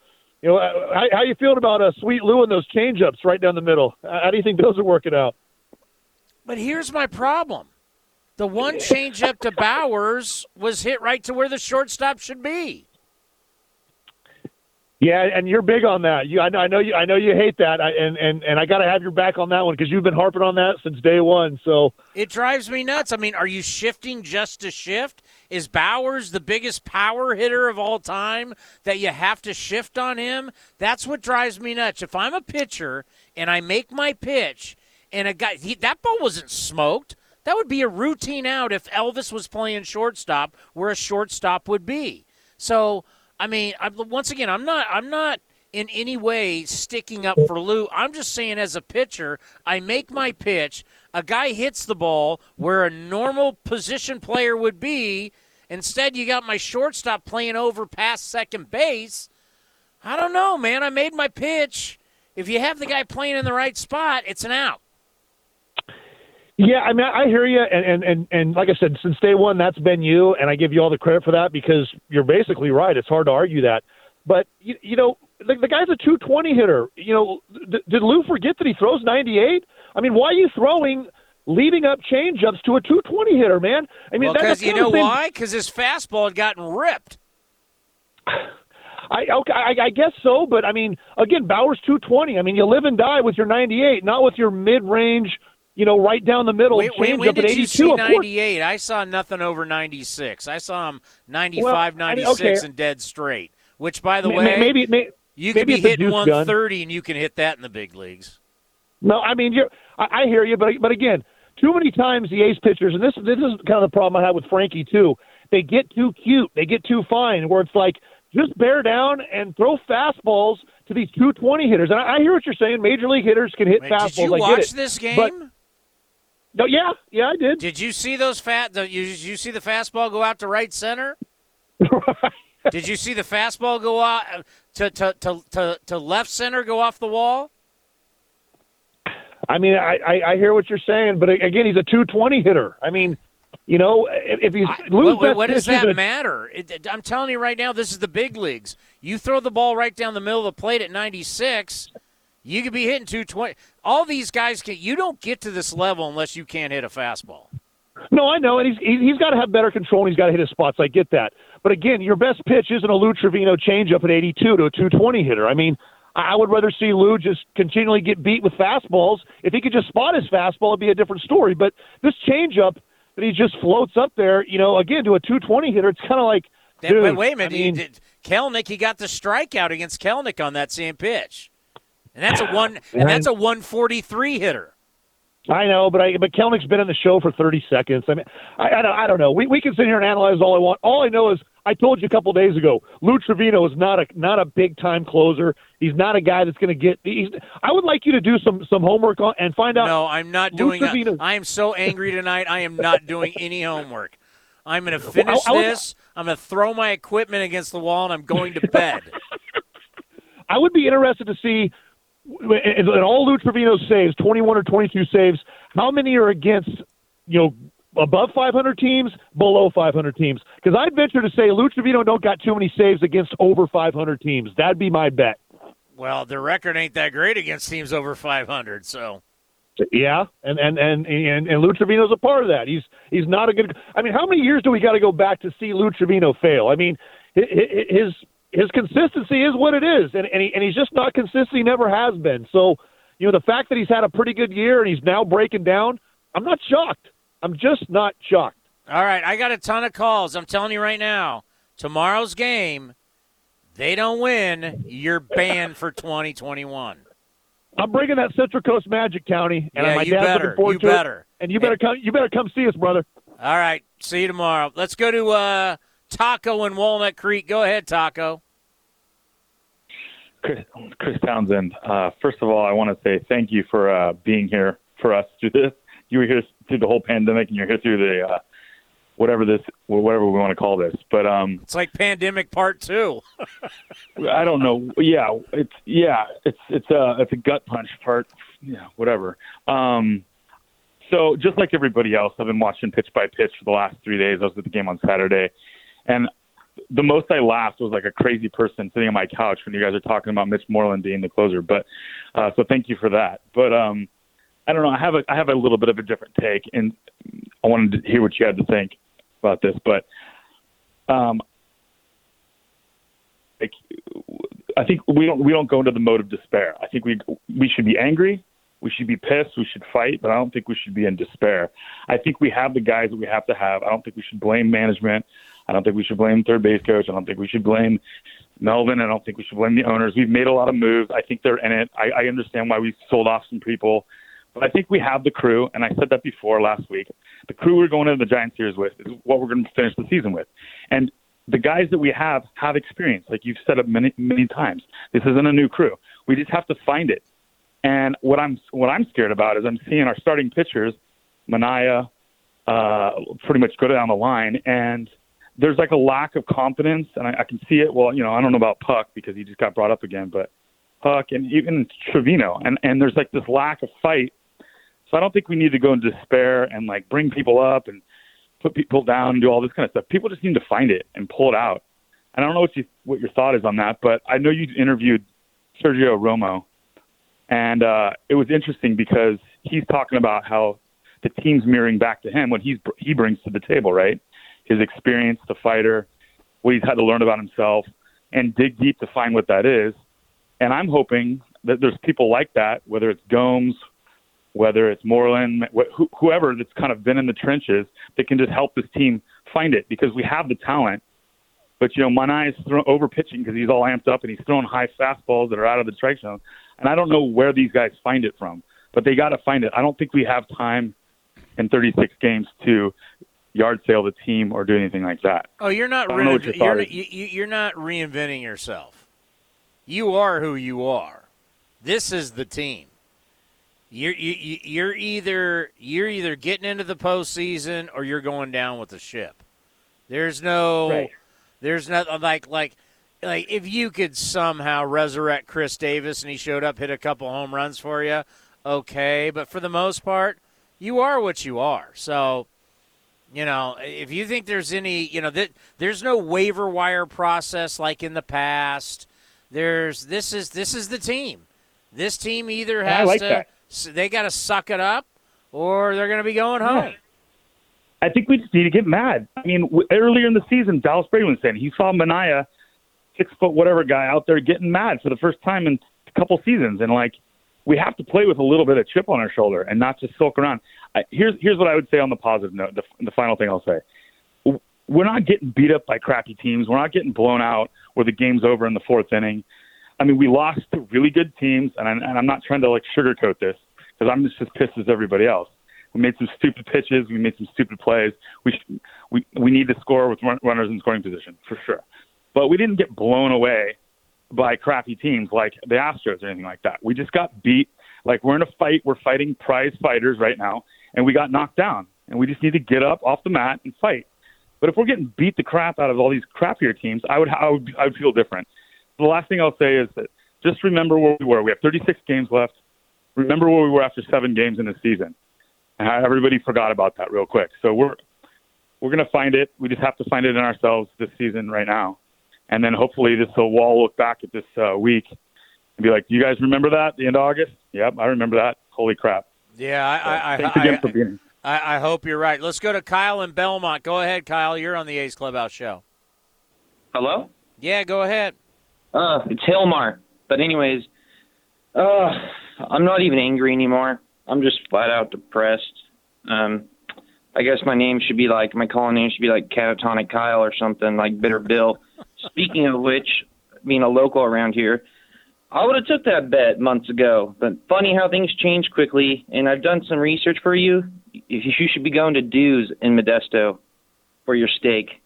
Speaker 24: You know, how, how you feeling about uh, Sweet Lou and those changeups right down the middle? How do you think those are working out?
Speaker 4: But here's my problem: the one changeup to Bauers was hit right to where the shortstop should be.
Speaker 24: Yeah, and you're big on that. You, I know, I know you, I know you hate that, I, and and and I got to have your back on that one because you've been harping on that since day one. So
Speaker 4: it drives me nuts. I mean, are you shifting just to shift? Is Bauers the biggest power hitter of all time that you have to shift on him? That's what drives me nuts. If I'm a pitcher and I make my pitch, and a guy he, that ball wasn't smoked. That would be a routine out if Elvis was playing shortstop, where a shortstop would be. So I mean, I'm, once again, I'm not I'm not in any way sticking up for Lou. I'm just saying, as a pitcher, I make my pitch. A guy hits the ball where a normal position player would be. Instead, you got my shortstop playing over past second base. I don't know, man. I made my pitch. If you have the guy playing in the right spot, it's an out.
Speaker 24: Yeah, I mean, I hear you, and, and and and like I said, since day one, that's been you, and I give you all the credit for that because you're basically right. It's hard to argue that, but you, you know, the, the guy's a 220 hitter. You know, th- did Lou forget that he throws 98? I mean, why are you throwing leading up changeups to a 220 hitter, man? I mean,
Speaker 4: because
Speaker 24: that's
Speaker 4: you know why? Because his fastball had gotten ripped.
Speaker 24: I okay, I, I guess so, but I mean, again, Bauers' 220. I mean, you live and die with your 98, not with your mid-range you know, right down the middle.
Speaker 4: Wait, wait, when
Speaker 24: up
Speaker 4: did
Speaker 24: at 82,
Speaker 4: you see 98? I saw nothing over 96. I saw him 95,
Speaker 24: Well, I
Speaker 4: 96,
Speaker 24: mean, okay.
Speaker 4: and dead straight. Which, by the way,
Speaker 24: may- maybe- may-
Speaker 4: you
Speaker 24: maybe
Speaker 4: could be hitting
Speaker 24: deuce gun.
Speaker 4: 130, and you can hit that in the big leagues.
Speaker 24: No, I mean, you're, I, I hear you, but but again, too many times the ace pitchers, and this this is kind of the problem I have with Frankie too. They get too cute, they get too fine, where it's like just bear down and throw fastballs to these 220 hitters. And I, I hear what you're saying. Major league hitters can hit
Speaker 4: Wait,
Speaker 24: fastballs.
Speaker 4: did you
Speaker 24: I
Speaker 4: watch this game?
Speaker 24: No, yeah, yeah, I did.
Speaker 4: Did you see those fat? The, you, you see the fastball go out to right center? did you see the fastball go out uh, to, to, to, to, to left center go off the wall?
Speaker 24: I mean, I, I, I hear what you're saying, but again, he's a 220 hitter. I mean, you know, if, if he's Lou's
Speaker 4: What, what- what does that matter? It- I'm telling you right now, this is the big leagues. You throw the ball right down the middle of the plate at 96, you could be hitting 220. All these guys can. You don't get to this level unless you can't hit a fastball.
Speaker 24: No, I know, and he's he- he's got to have better control, and he's got to hit his spots. I get that, but again, your best pitch isn't a Lou Trivino changeup at 82 to a 220 hitter. I mean, I would rather see Lou just continually get beat with fastballs. If he could just spot his fastball, it'd be a different story. But this changeup that he just floats up there, you know, again to a 220 hitter, it's kind of like, dude,
Speaker 4: wait, wait a minute.
Speaker 24: I mean,
Speaker 4: He did- Kelenic, he got the strikeout against Kelenic on that same pitch, and that's a one. And that's a 143 hitter.
Speaker 24: I know, but I but Kelenic's been in the show for 30 seconds. I mean, I, I, don't, I don't know. We we can sit here and analyze all I want. All I know is I told you a couple days ago, Lou Trivino is not a not a big time closer. He's not a guy that's going to get. He's, I would like you to do some some homework on and find out.
Speaker 4: No, I'm not doing.
Speaker 24: Trivino-
Speaker 4: I am so angry tonight. I am not doing any homework. I'm going to finish
Speaker 24: I- I
Speaker 4: this. I'm going to throw my equipment against the wall, and I'm going to bed.
Speaker 24: I would be interested to see in, in all Lou Trivino's saves, 21 or 22 saves, how many are against you know above 500 teams, below 500 teams? Because I'd venture to say Lou Trivino don't got too many saves against over 500 teams. That'd be my bet.
Speaker 4: well, the record ain't that great against teams over 500. So
Speaker 24: Yeah, and and and and, and Lou Trivino's a part of that. He's he's not a good. I mean, how many years do we got to go back to see Lou Trivino fail? I mean, hi- hi- his his consistency is what it is, and and, he, and he's just not consistent. He never has been. So, you know, the fact that he's had a pretty good year and he's now breaking down, I'm not shocked. I'm just not shocked.
Speaker 4: All right, I got a ton of calls. I'm telling you right now. tomorrow's game, they don't win, you're banned for 2021.
Speaker 24: I'm bringing that Central Coast Magic County, and
Speaker 4: Yeah,
Speaker 24: my
Speaker 4: you
Speaker 24: dad's
Speaker 4: better.
Speaker 24: looking forward
Speaker 4: You
Speaker 24: to
Speaker 4: better.
Speaker 24: it. And you better come. You better come see us, brother.
Speaker 4: All right. See you tomorrow. Let's go to uh, Taco in Walnut Creek. Go ahead, Taco.
Speaker 25: Chris, Chris Townsend. Uh, first of all, I want to say thank you for uh, being here for us through this. You were here through the whole pandemic, and you're here through the uh, whatever this, whatever we want to call this. But um,
Speaker 4: It's like pandemic part two.
Speaker 25: I don't know. Yeah, it's yeah, it's it's a it's a gut punch part. Yeah, whatever. Um, so just like everybody else, I've been watching pitch by pitch for the last three days. I was at the game on Saturday, and the most I laughed was like a crazy person sitting on my couch when you guys are talking about Mitch Moreland being the closer. But uh, so thank you for that. But um, I don't know. I have a I have a little bit of a different take, and I wanted to hear what you had to think about this. But um, like I think we don't we don't go into the mode of despair. I think we we should be angry, we should be pissed, we should fight, but I don't think we should be in despair. I think we have the guys that we have to have. I don't think we should blame management. I don't think we should blame third base coach. I don't think we should blame Melvin. I don't think we should blame the owners. We've made a lot of moves. I think they're in it. I, I understand why we sold off some people. But I think we have the crew, and I said that before last week. The crew we're going into the Giant Series with is what we're going to finish the season with. And the guys that we have have experience, like you've said it many many times. This isn't a new crew. We just have to find it. And what I'm what I'm scared about is I'm seeing our starting pitchers, Manaea, uh, pretty much go down the line, and there's like a lack of confidence, and I, I can see it. Well, you know, I don't know about Puk because he just got brought up again, but Puk and even Trivino, and and there's like this lack of fight. So I don't think we need to go in despair and like bring people up and put people down and do all this kind of stuff. People just need to find it and pull it out. And I don't know what you what your thought is on that, but I know you interviewed Sergio Romo, and uh, it was interesting because he's talking about how the team's mirroring back to him what he's he brings to the table, right? His experience, the fighter, what he's had to learn about himself, and dig deep to find what that is. And I'm hoping that there's people like that, whether it's Gomes, whether it's Moreland, wh- wh- whoever that's kind of been in the trenches that can just help this team find it because we have the talent. But you know, Manaea is throw, over pitching because he's all amped up and he's throwing high fastballs that are out of the strike zone. And I don't know where these guys find it from, but they got to find it. I don't think we have time in 36 games to yard sale the team or do anything like that.
Speaker 4: Oh, you're not
Speaker 25: I don't know what your
Speaker 4: reinv-
Speaker 25: thought
Speaker 4: you're,
Speaker 25: is.
Speaker 4: you, you- you're not reinventing yourself. You are who you are. This is the team. You're you, you- you're either you're either getting into the postseason or you're going down with the ship. There's no
Speaker 25: Right.
Speaker 4: there's not like like like if you could somehow resurrect Chris Davis and he showed up, hit a couple home runs for you, okay. But for the most part, you are what you are. So you know, if you think there's any, you know, that there's no waiver wire process like in the past. There's this is this is the team. This team either has
Speaker 25: like
Speaker 4: to
Speaker 25: that.
Speaker 4: they got to suck it up or they're going to be going home.
Speaker 25: I think we just need to get mad. I mean, w- earlier in the season, Dallas Braden was saying he saw Manaea, six foot whatever guy out there getting mad for the first time in a couple seasons, and like we have to play with a little bit of chip on our shoulder and not just sulk around. I, here's here's what I would say on the positive note. The, the final thing I'll say: we're not getting beat up by crappy teams. We're not getting blown out where the game's over in the fourth inning. I mean, we lost to really good teams, and, I, and I'm not trying to like sugarcoat this because I'm just as pissed as everybody else. We made some stupid pitches. We made some stupid plays. We sh- we we need to score with run- runners in scoring position for sure, but we didn't get blown away by crappy teams like the Astros or anything like that. We just got beat. Like we're in a fight. We're fighting prize fighters right now, and we got knocked down. And we just need to get up off the mat and fight. But if we're getting beat the crap out of all these crappier teams, I would I would I would feel different. The last thing I'll say is that just remember where we were. We have 36 games left. Remember where we were after seven games in the season. And everybody forgot about that real quick. So we're we're going to find it. We just have to find it in ourselves this season right now. And then hopefully this will we'll look back at this uh, week and be like, "Do you guys remember that? The end of August? Yep, I remember that. Holy crap!"
Speaker 4: Yeah, I, I, I,
Speaker 25: Thanks again
Speaker 4: I-
Speaker 25: for being.
Speaker 4: I, I hope you're right. Let's go to Kyle in Belmont. Go ahead, Kyle. You're on the A's Clubhouse show.
Speaker 26: Hello?
Speaker 4: Yeah, go ahead.
Speaker 26: Uh, it's Hilmar. But anyways, uh, I'm not even angry anymore. I'm just flat out depressed. Um, I guess my name should be like my calling name should be like Catatonic Kyle or something like Bitter Bill. Speaking of which, being a local around here, I would have took that bet months ago. But funny how things change quickly. And I've done some research for you. You should be going to Dewz in Modesto for your steak.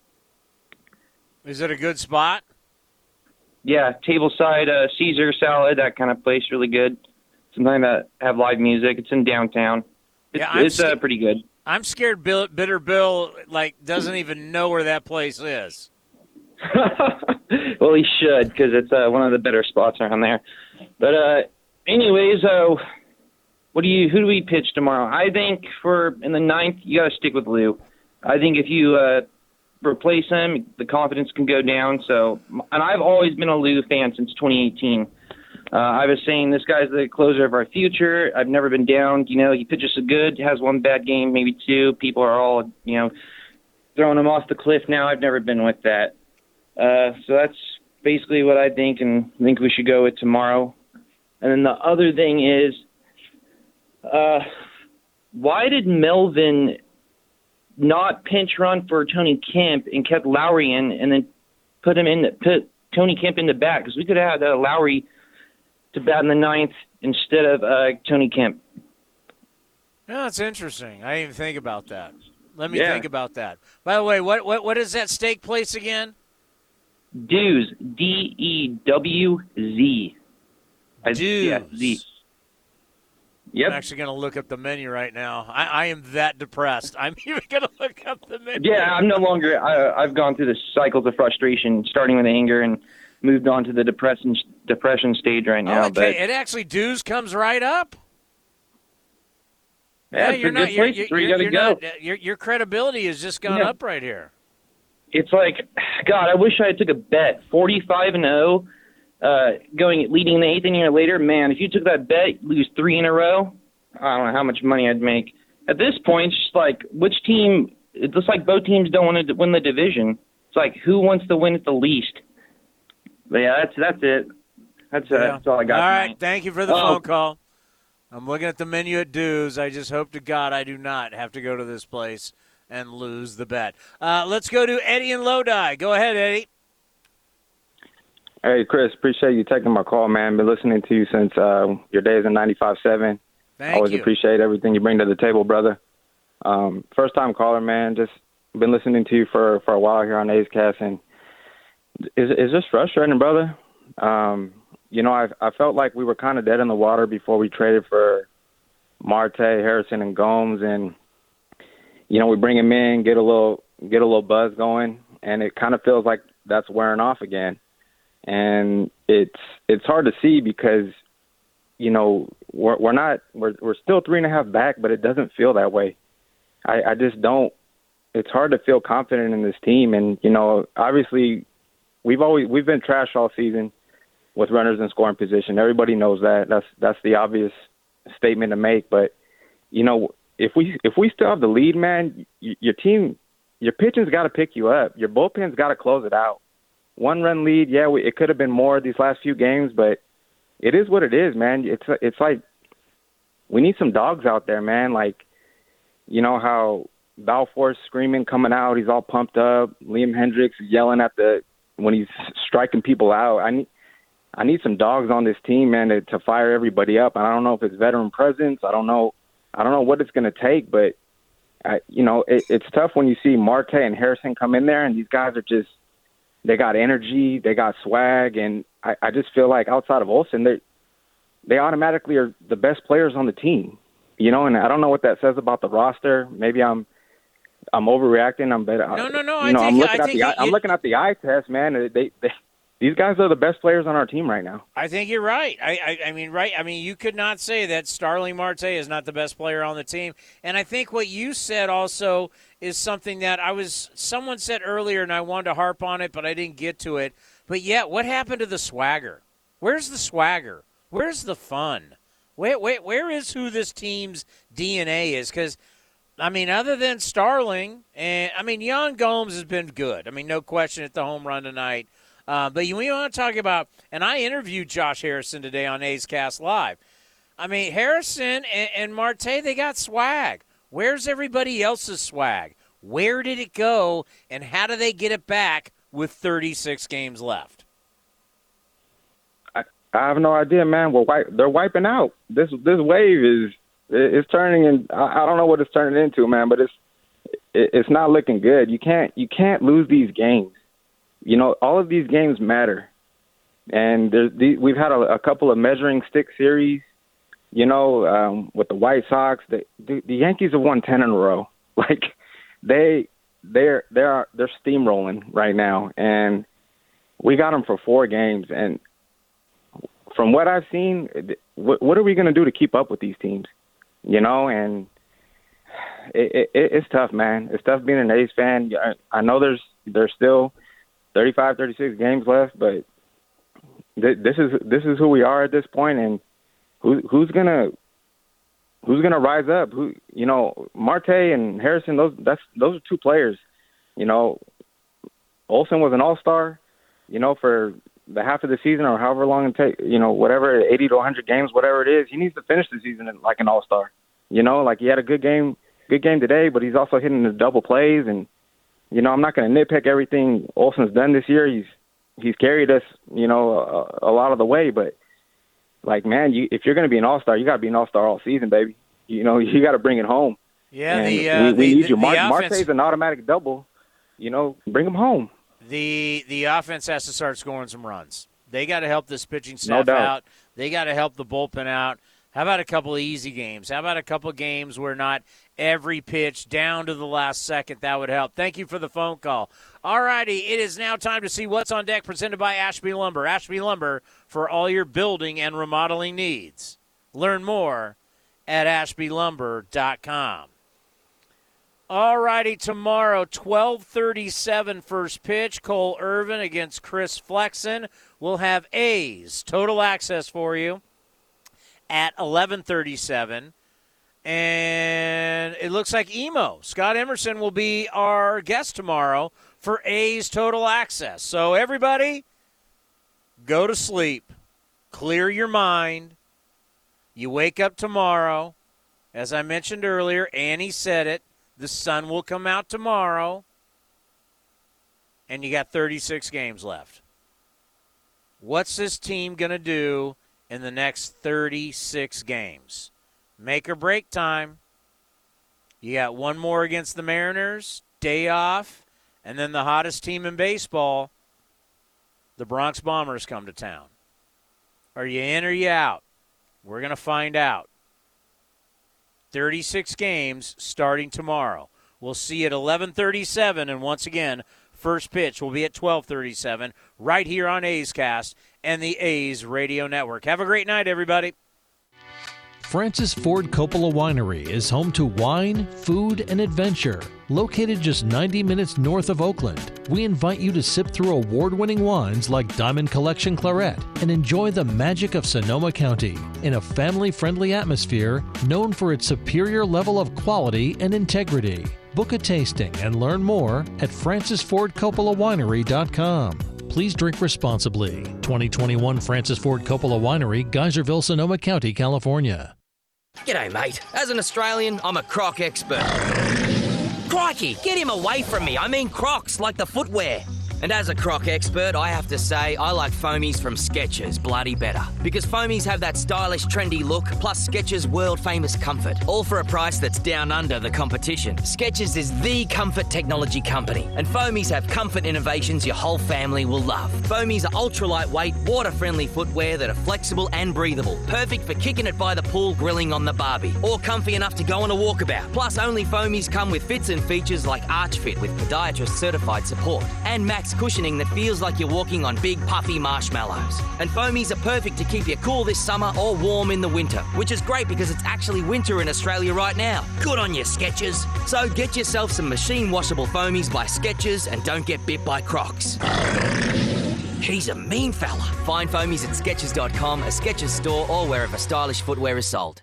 Speaker 4: Is it a good spot?
Speaker 26: Yeah, tableside uh, Caesar salad, that kind of place, really good. Sometimes that have live music. It's in downtown. It's,
Speaker 4: Yeah, I'm
Speaker 26: it's uh, pretty good.
Speaker 4: I'm scared Bill, Bitter Bill like doesn't even know where that place is.
Speaker 26: well, he should because it's uh, one of the better spots around there. But uh, anyways, uh, what do you? Who do we pitch tomorrow? I think for in the ninth, you got to stick with Lou. I think if you uh, replace him, the confidence can go down. So, and I've always been a Lou fan since 2018. Uh, I was saying this guy's the closer of our future. I've never been down. You know, he pitches so good, has one bad game, maybe two. People are all, you know, throwing him off the cliff now. I've never been with that. Uh, so that's basically what I think, and I think we should go with tomorrow. And then the other thing is, uh, why did Melvin not pinch run for Tony Kemp and kept Lowrie in, and then put him in the put Tony Kemp in the back? Because we could have had uh, Lowrie to bat in the ninth instead of uh, Tony Kemp.
Speaker 4: Yeah, that's interesting. I didn't even think about that. Let me
Speaker 26: Yeah.
Speaker 4: think about that. By the way, what what what is that steak place again?
Speaker 26: Dewz, D E W Z. I- Yeah, Z. Yep.
Speaker 4: I'm actually going to look up the menu right now. I, I am that depressed. I'm even going to look up the menu.
Speaker 26: Yeah, I'm no longer. I, I've gone through the cycles of frustration, starting with anger and moved on to the depression depression stage right now.
Speaker 4: Oh, okay,
Speaker 26: But
Speaker 4: it actually Dewz comes right up.
Speaker 26: yeah,
Speaker 4: you're not. You're, you're,
Speaker 26: you
Speaker 4: you're,
Speaker 26: got to
Speaker 4: you're
Speaker 26: go.
Speaker 4: not- your your credibility has just gone
Speaker 26: Yeah.
Speaker 4: up right here.
Speaker 26: It's like, God, I wish I took a bet, 45 and 0, uh, going leading the eighth inning or later. Man, if you took that bet, lose three in a row. I don't know how much money I'd make. At this point, it's just like which team? It's just like both teams don't want to win the division. It's like who wants to win it the least. But yeah, that's that's it. That's uh, that's all I got.
Speaker 4: All
Speaker 26: tonight.
Speaker 4: right, thank you for the
Speaker 26: Oh.
Speaker 4: phone call. I'm looking at the menu at Dewz. I just hope to God I do not have to go to this place and lose the bet. Uh, let's go to Eddie and Lodi. Go ahead, Eddie.
Speaker 27: Hey, Chris, appreciate you taking my call, man. Been listening to you since uh, your days in 95.7.
Speaker 4: Thank
Speaker 27: Always
Speaker 4: you.
Speaker 27: appreciate everything you bring to the table, brother. Um, first time caller, man. Just been listening to you for, for a while here on A's Cast, and it's, it's just frustrating, brother. Um, you know, I, I felt like we were kind of dead in the water before we traded for Marte, Harrison, and Gomes, and you know, we bring him in, get a little get a little buzz going, and it kind of feels like that's wearing off again. And it's it's hard to see because you know we're we're not we're we're still three and a half back, but it doesn't feel that way. I, I just don't. It's hard to feel confident in this team, and you know, obviously, we've always we've been trash all season with runners in scoring position. Everybody knows that. That's that's the obvious statement to make. But you know, if we if we still have the lead, man, y- your team, your pitching's got to pick you up. Your bullpen's got to close it out. One run lead, yeah, we, it could have been more these last few games, but it is what it is, man. It's it's like we need some dogs out there, man. Like you know how Balfour's screaming, coming out, he's all pumped up. Liam Hendriks yelling at the when he's striking people out. I need I need some dogs on this team, man, to, to fire everybody up. And I don't know if it's veteran presence. I don't know. I don't know what it's going to take, but I, you know, it, it's tough when you see Marte and Harrison come in there, and these guys are just they got energy, they got swag, and I, I just feel like outside of Olson, they they automatically are the best players on the team. You know, and I don't know what that says about the roster. Maybe I'm I'm overreacting. I'm better.
Speaker 4: No, no, no,
Speaker 27: You
Speaker 4: I
Speaker 27: know,
Speaker 4: think-
Speaker 27: I'm looking
Speaker 4: I
Speaker 27: at the
Speaker 4: you-
Speaker 27: I'm looking at the eye test, man. They, they these guys are the best players on our team right now.
Speaker 4: I think you're right. I, I, I mean, right. I mean, you could not say that Starling Marte is not the best player on the team. And I think what you said also is something that I was. Someone said earlier, and I wanted to harp on it, but I didn't get to it. But yeah, what happened to the swagger? Where's the swagger? Where's the fun? Where, where, where is who this team's DNA is? Because I mean, other than Starling, and I mean, Yan Gomes has been good. I mean, no question at the home run tonight. Uh, but you, we want to talk about, and I interviewed Josh Harrison today on A's Cast Live. I mean, Harrison and, and Marte, they got swag. Where's everybody else's swag? Where did it go, and how do they get it back with 36 games left?
Speaker 27: I have no idea, man. We're wipe, they're wiping out. This this wave is it's turning in. I, I don't know what it's turning into, man, but it's it, it's not looking good. You can't you can't lose these games. You know, all of these games matter, and the, we've had a, a couple of measuring stick series. You know, um, with the White Sox, the, the the Yankees have won ten in a row. Like they they're they're they're steamrolling right now, and we got them for four games. And from what I've seen, what, what are we going to do to keep up with these teams? You know, and it, it, it's tough, man. It's tough being an A's fan. I, I know there's there's still 35, 36 games left, but th- this is this is who we are at this point, and who who's gonna who's gonna rise up? Who you know, Marte and Harrison. Those that's those are two players. You know, Olson was an All Star. You know, for the half of the season or however long it take. You know, whatever, 80 to 100 games, whatever it is. He needs to finish the season like an All Star. You know, like he had a good game good game today, but he's also hitting the double plays. And you know, I'm not going to nitpick everything Olson's done this year. He's he's carried us, you know, a, a lot of the way. But like, man, you if you're going to be an all star, you got to be an all star all season, baby. You know, you got to bring it home.
Speaker 4: Yeah,
Speaker 27: and
Speaker 4: the, uh,
Speaker 27: we, we
Speaker 4: the,
Speaker 27: need you. Mar- an automatic double. You know, bring him home.
Speaker 4: The the offense has to start scoring some runs. They got to help this pitching staff
Speaker 27: doubt.
Speaker 4: out. They got to help the bullpen out. How about a couple of easy games? How about a couple of games where not every pitch down to the last second? That would help. Thank you for the phone call. All righty, it is now time to see what's on deck presented by Ashby Lumber. Ashby Lumber for all your building and remodeling needs. Learn more at ashbylumber.com. All righty, tomorrow, 1237 first pitch, Cole Irvin against Chris Flexen. We'll have A's total access for you at 1137. And it looks like Emo, Scott Emerson, will be our guest tomorrow for A's Total Access. So, everybody, go to sleep, clear your mind. You wake up tomorrow. As I mentioned earlier, Annie said it. The sun will come out tomorrow. And you got 36 games left. What's this team going to do in the next 36 games? Make or break time. You got one more against the Mariners, day off, and then the hottest team in baseball, the Bronx Bombers, come to town. Are you in or you out? We're going to find out. 36 games starting tomorrow. We'll see at 11:37 and once again, first pitch will be at 12:37 right here on A's Cast and the A's Radio Network. Have a great night everybody.
Speaker 8: Francis Ford Coppola Winery is home to wine, food, and adventure. Located just 90 minutes north of Oakland, we invite you to sip through award winning wines like Diamond Collection Claret and enjoy the magic of Sonoma County in a family friendly atmosphere known for its superior level of quality and integrity. Book a tasting and learn more at francisfordcoppolawinery.com. Please drink responsibly. 2021 Francis Ford Coppola Winery, Geyserville, Sonoma County, California.
Speaker 28: G'day, mate. As an Australian, I'm a croc expert. Crikey, get him away from me. I mean crocs, like the footwear. And as a croc expert, I have to say I like foamies from Skechers bloody better. Because foamies have that stylish, trendy look, plus Skechers' world famous comfort. All for a price that's down under the competition. Skechers is the comfort technology company. And foamies have comfort innovations your whole family will love. Foamies are ultra lightweight, water friendly footwear that are flexible and breathable. Perfect for kicking it by the pool, grilling on the barbie. Or comfy enough to go on a walkabout. Plus, only foamies come with fits and features like Arch Fit with podiatrist certified support. And max cushioning that feels like you're walking on big puffy marshmallows. And foamies are perfect to keep you cool this summer or warm in the winter, which is great because it's actually winter in Australia right now. Good on you, Skechers. So get yourself some machine washable foamies by Skechers and don't get bit by crocs. He's a mean fella. Find foamies at Skechers.com, a Skechers store, or wherever stylish footwear is sold.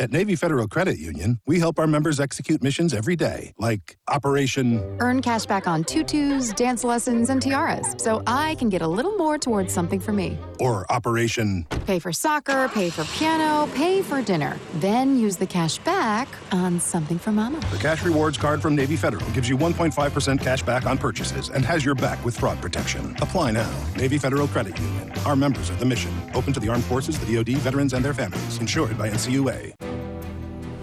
Speaker 29: At Navy Federal Credit Union, we help our members execute missions every day, like Operation
Speaker 30: Earn cash back on tutus, dance lessons, and tiaras, so I can get a little more towards something for me.
Speaker 29: or Operation
Speaker 30: Pay for soccer, pay for piano, pay for dinner. Then use the cash back on something for mama.
Speaker 29: The Cash Rewards card from Navy Federal gives you 1.5% cash back on purchases and has your back with fraud protection. Apply now. Navy Federal Credit Union. Our members are the mission. Open to the armed forces, the DoD, veterans, and their families. Insured by NCUA.